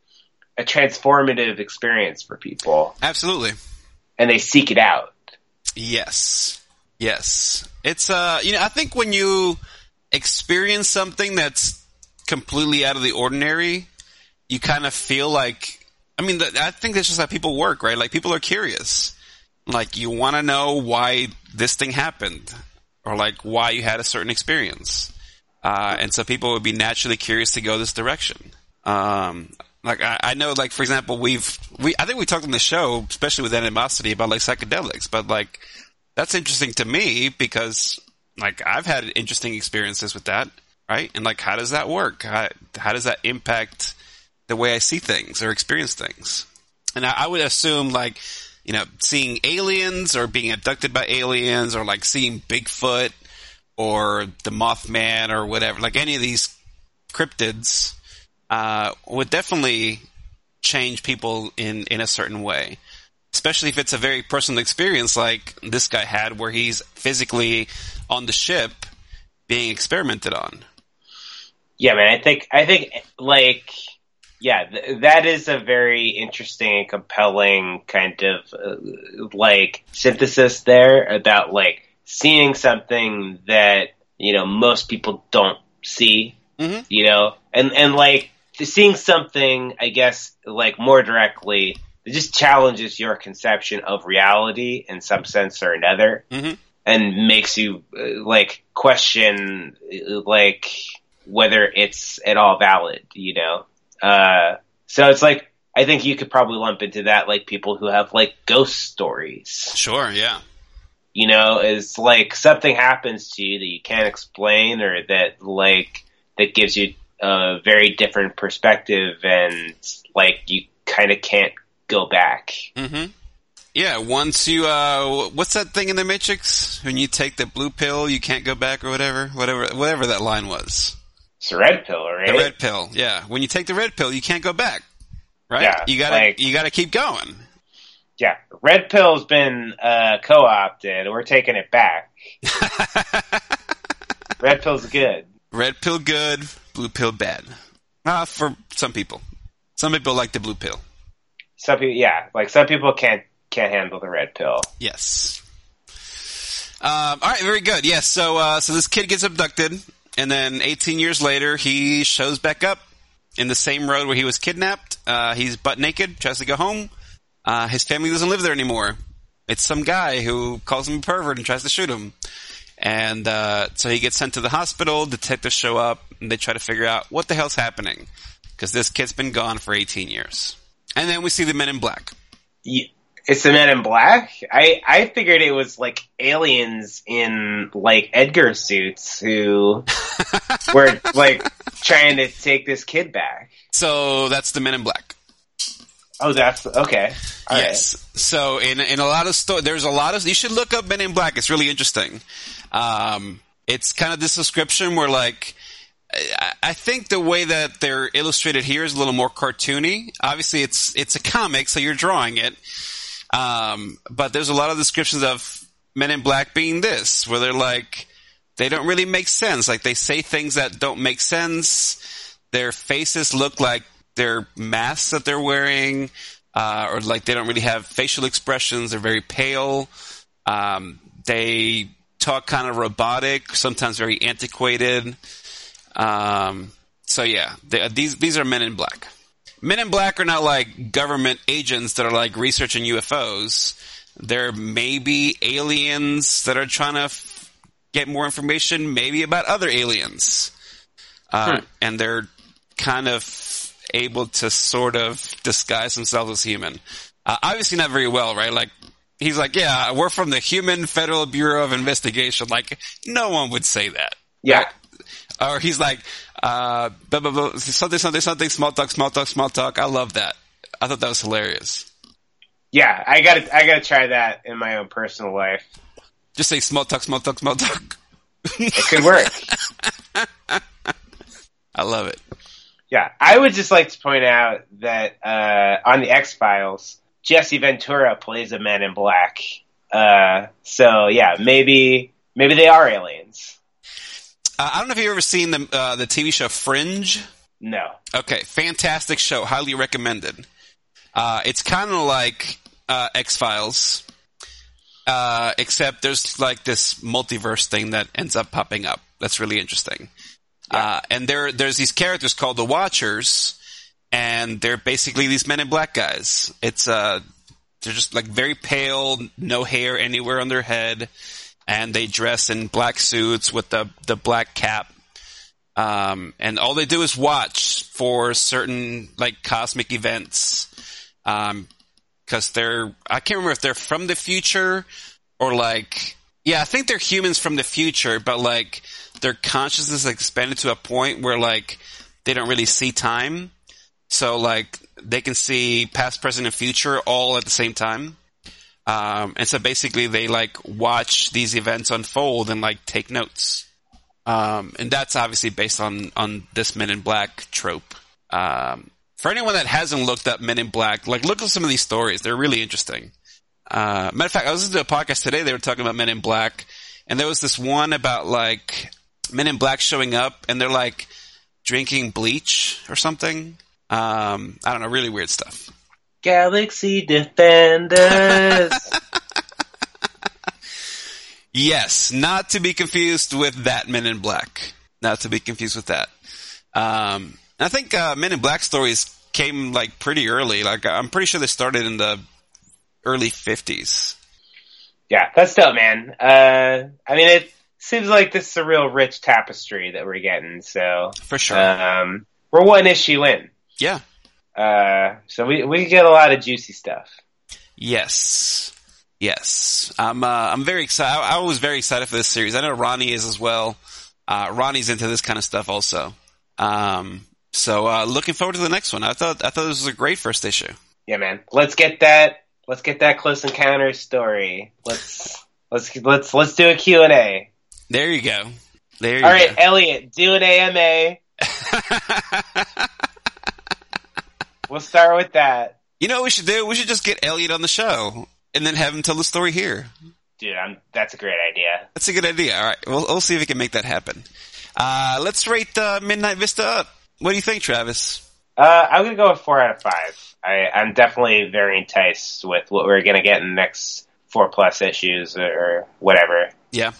a transformative experience for people, Absolutely. and they seek it out. Yes. Yes. It's uh you know, I think when you experience something that's completely out of the ordinary, you kind of feel like I mean, I think that's just how people work, right? Like people are curious. Like you want to know why this thing happened or like why you had a certain experience. Uh, and so people would be naturally curious to go this direction. Um, like I, I know, like for example, we've we I think we talked on the show, especially with animosity, about like psychedelics. But like that's interesting to me because like I've had interesting experiences with that, right? And like, how does that work? How, how does that impact the way I see things or experience things? And I, I would assume like you know seeing aliens or being abducted by aliens or like seeing Bigfoot or the Mothman or whatever, like any of these cryptids, uh, would definitely change people in, in a certain way. Especially if it's a very personal experience like this guy had where he's physically on the ship being experimented on. Yeah, man. I think I think like yeah, th- that is a very interesting and compelling kind of uh, like synthesis there about like seeing something that you know most people don't see. Mhm. You know, and and like seeing something, I guess, like more directly, it just challenges your conception of reality in some sense or another Mhm. and makes you uh, like question uh, like whether it's at all valid, you know. Uh, so it's like I think you could probably lump into that like people who have like ghost stories. Sure, yeah. You know, is like something happens to you that you can't explain or that like that gives you a very different perspective and like you kind of can't go back. hmm Yeah, once you, uh, what's that thing in the Matrix? When you take the blue pill, you can't go back or whatever? Whatever, whatever that line was. It's a red pill, right? The red pill, yeah. When you take the red pill, you can't go back. Right? Yeah, you gotta, like- you gotta keep going. Yeah, red pill's been uh, co-opted. We're taking it back. Red pill's good. Red pill good, blue pill bad. Uh, for some people. Some people like the blue pill. Some people, yeah, like some people can't can't handle the red pill. Yes. Um, all right, very good. Yes, so uh, so this kid gets abducted, and then 18 years later, he shows back up in the same road where he was kidnapped. Uh, he's butt naked, tries to go home. Uh, his family doesn't live there anymore. It's some guy who calls him a pervert and tries to shoot him. And uh, so he gets sent to the hospital. Detectives show up, and they try to figure out what the hell's happening because this kid's been gone for 18 years. And then we see the Men in Black. It's the Men in Black. I I figured it was like aliens in like Edgar suits who were like trying to take this kid back. So that's the Men in Black. Oh, that's okay. All yes. So in in a lot of sto- there's a lot of you should look up Men in Black. It's really interesting. Um, it's kind of this description where like I, think the way that they're illustrated here is a little more cartoony. Obviously, it's it's a comic, so you're drawing it. Um, but there's a lot of descriptions of Men in Black being this, where they're like they don't really make sense. Like they say things that don't make sense. Their faces look like they're masks that they're wearing, uh, or like they don't really have facial expressions. They're very pale. Um, they talk kind of robotic, sometimes very antiquated. Um, so yeah, they, these these are Men in Black. Men in Black are not like government agents that are like researching UFOs. They're maybe aliens that are trying to f- get more information, maybe about other aliens, uh, Hmm. and they're kind of able to sort of disguise themselves as human. Uh, obviously, not very well, right? Like he's like, yeah, we're from the Human Federal Bureau of Investigation. Like no one would say that Yeah. or he's like, uh, blah, blah, blah, something, something, something, small talk, small talk, small talk. I love that. I thought that was hilarious. Yeah, I gotta, I gotta try that in my own personal life. Just say small talk, small talk, small talk. It could work. I love it. yeah, I would just like to point out that uh, on the X Files, Jesse Ventura plays a Man in Black. Uh, so yeah, maybe, maybe they are aliens. Uh, I don't know if you've ever seen the uh, the TV show Fringe. No. Okay, fantastic show, highly recommended. Uh, it's kind of like uh, X Files, uh, except there's like this multiverse thing that ends up popping up. That's really interesting. Uh, and there, there's these characters called the Watchers, and they're basically these Men in Black guys. It's uh, they're just like very pale, no hair anywhere on their head, and they dress in black suits with the the black cap. Um, and all they do is watch for certain like cosmic events. Um, cause they're, I can't remember if they're from the future or like, yeah, I think they're humans from the future, but like their consciousness expanded to a point where like they don't really see time. So like they can see past, present, and future all at the same time. Um, and so basically they like watch these events unfold and like take notes. Um, and that's obviously based on, on this Men in Black trope. Um, for anyone that hasn't looked up Men in Black, like look at some of these stories. They're really interesting. Uh, matter of fact, I was listening to a podcast today. They were talking about Men in Black and there was this one about like Men in Black showing up and they're like drinking bleach or something. Um, I don't know, really weird stuff. Galaxy Defenders. Yes, not to be confused with that Men in Black. Not to be confused with that. Um, I think uh, Men in Black stories came like pretty early. Like I'm pretty sure they started in the early 50s. yeah, that's dope, man. Uh, I mean, it seems like this is a real rich tapestry that we're getting. So, For sure. um, we're one issue in. Yeah. Uh, so we we get a lot of juicy stuff. Yes. Yes. I'm uh, I'm very excited. I, I was very excited for this series. I know Ronnie is as well. Uh, Ronnie's into this kind of stuff also. Um, so uh, looking forward to the next one. I thought I thought this was a great first issue. Yeah, man. Let's get that. Let's get that Close encounter story. Let's let's let's let's do a Q and A. There you go. There you go. All right, go. Eliot, do an AMA. We'll start with that, you know what we should do? We should just get Eliot on the show and then have him tell the story here. dude. I'm, that's a great idea. That's a good idea. All right, we'll, we'll see if we can make that happen. Uh, let's rate uh, Midnight Vista up. What do you think, Travis? Uh, I'm gonna go with four out of five. I, I'm definitely very enticed with what we're gonna get in the next four plus issues or, whatever. Yeah.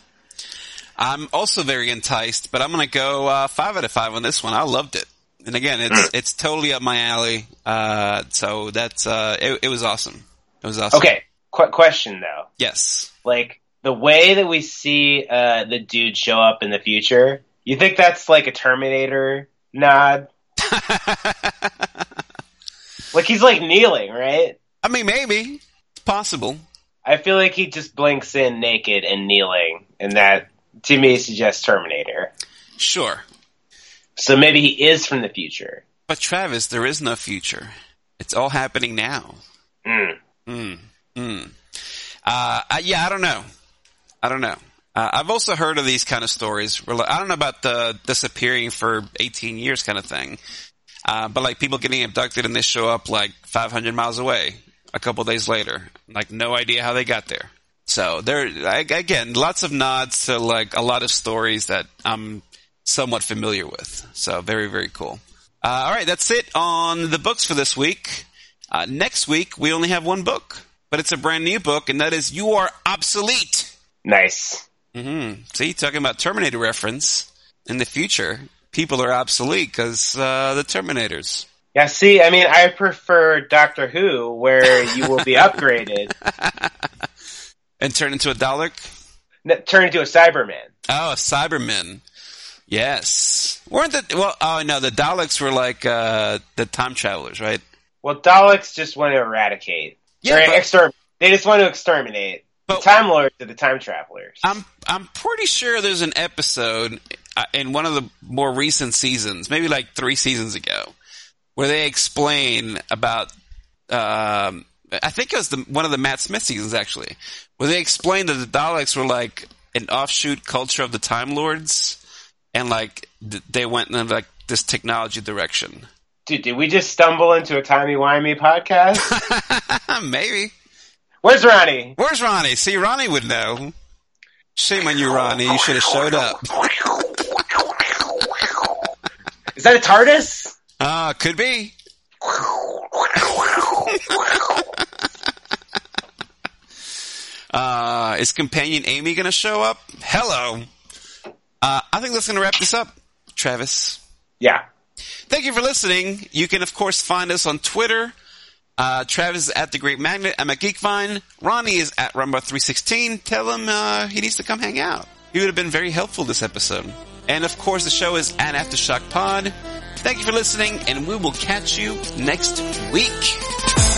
I'm also very enticed, but I'm going to go uh, five out of five on this one. I loved it, and again, it's it's totally up my alley. Uh, so that's uh, it, it was awesome. It was awesome. Okay, quick question though. Yes. Like the way that we see uh, the dude show up in the future, you think that's like a Terminator nod? Like he's like kneeling, right? I mean, maybe. It's possible. I feel like he just blinks in naked and kneeling, and that to me suggests Terminator. Sure. So maybe he is from the future. But Travis, there is no future. It's all happening now. Mm. Mm. Mm. Uh, I, yeah, I don't know. I don't know. Uh, I've also heard of these kind of stories where like, I don't know about the disappearing for 18 years kind of thing. Uh, but like people getting abducted and they show up like 500 miles away a couple days later. Like no idea how they got there. So there, again, lots of nods to like a lot of stories that I'm somewhat familiar with. So very, very cool. Uh, all right, that's it on the books for this week. Uh, next week we only have one book, but it's a brand new book, and that is "You Are Obsolete." Nice. Mm-hmm. See, talking about Terminator reference in the future, people are obsolete because uh, the Terminators. Yeah, see, I mean, I prefer Doctor Who, where you will be upgraded and turn into a Dalek. N- turn into a Cyberman. Oh, a Cyberman. Yes. Weren't the well? Oh no, the Daleks were like uh, the time travelers, right? Well, Daleks just want to eradicate. Yeah, but, exterm- they just want to exterminate. But, the Time Lords are the time travelers. I'm I'm pretty sure there's an episode uh, in one of the more recent seasons, maybe like three seasons ago, where they explain about. Um, I think it was the, one of the Matt Smith seasons actually, where they explained that the Daleks were like an offshoot culture of the Time Lords, and like th- they went in like this technology direction. Dude, did we just stumble into a timey wimey podcast? Maybe. Where's Ronnie? Where's Ronnie? See, Ronnie would know. Shame on you, Ronnie. You should have showed up. Is that a TARDIS? Ah, uh, could be. uh, is companion Amy going to show up? Hello. Uh, I think that's going to wrap this up, Travis. Yeah. Thank you for listening. You can, of course, find us on Twitter. Uh, Travis is at The Great Magnet. I'm at Geekvine. Ronnie is at Rumba316. Tell him uh, he needs to come hang out. He would have been very helpful this episode. And, of course, the show is at Aftershock Pod. Thank you for listening, and we will catch you next week.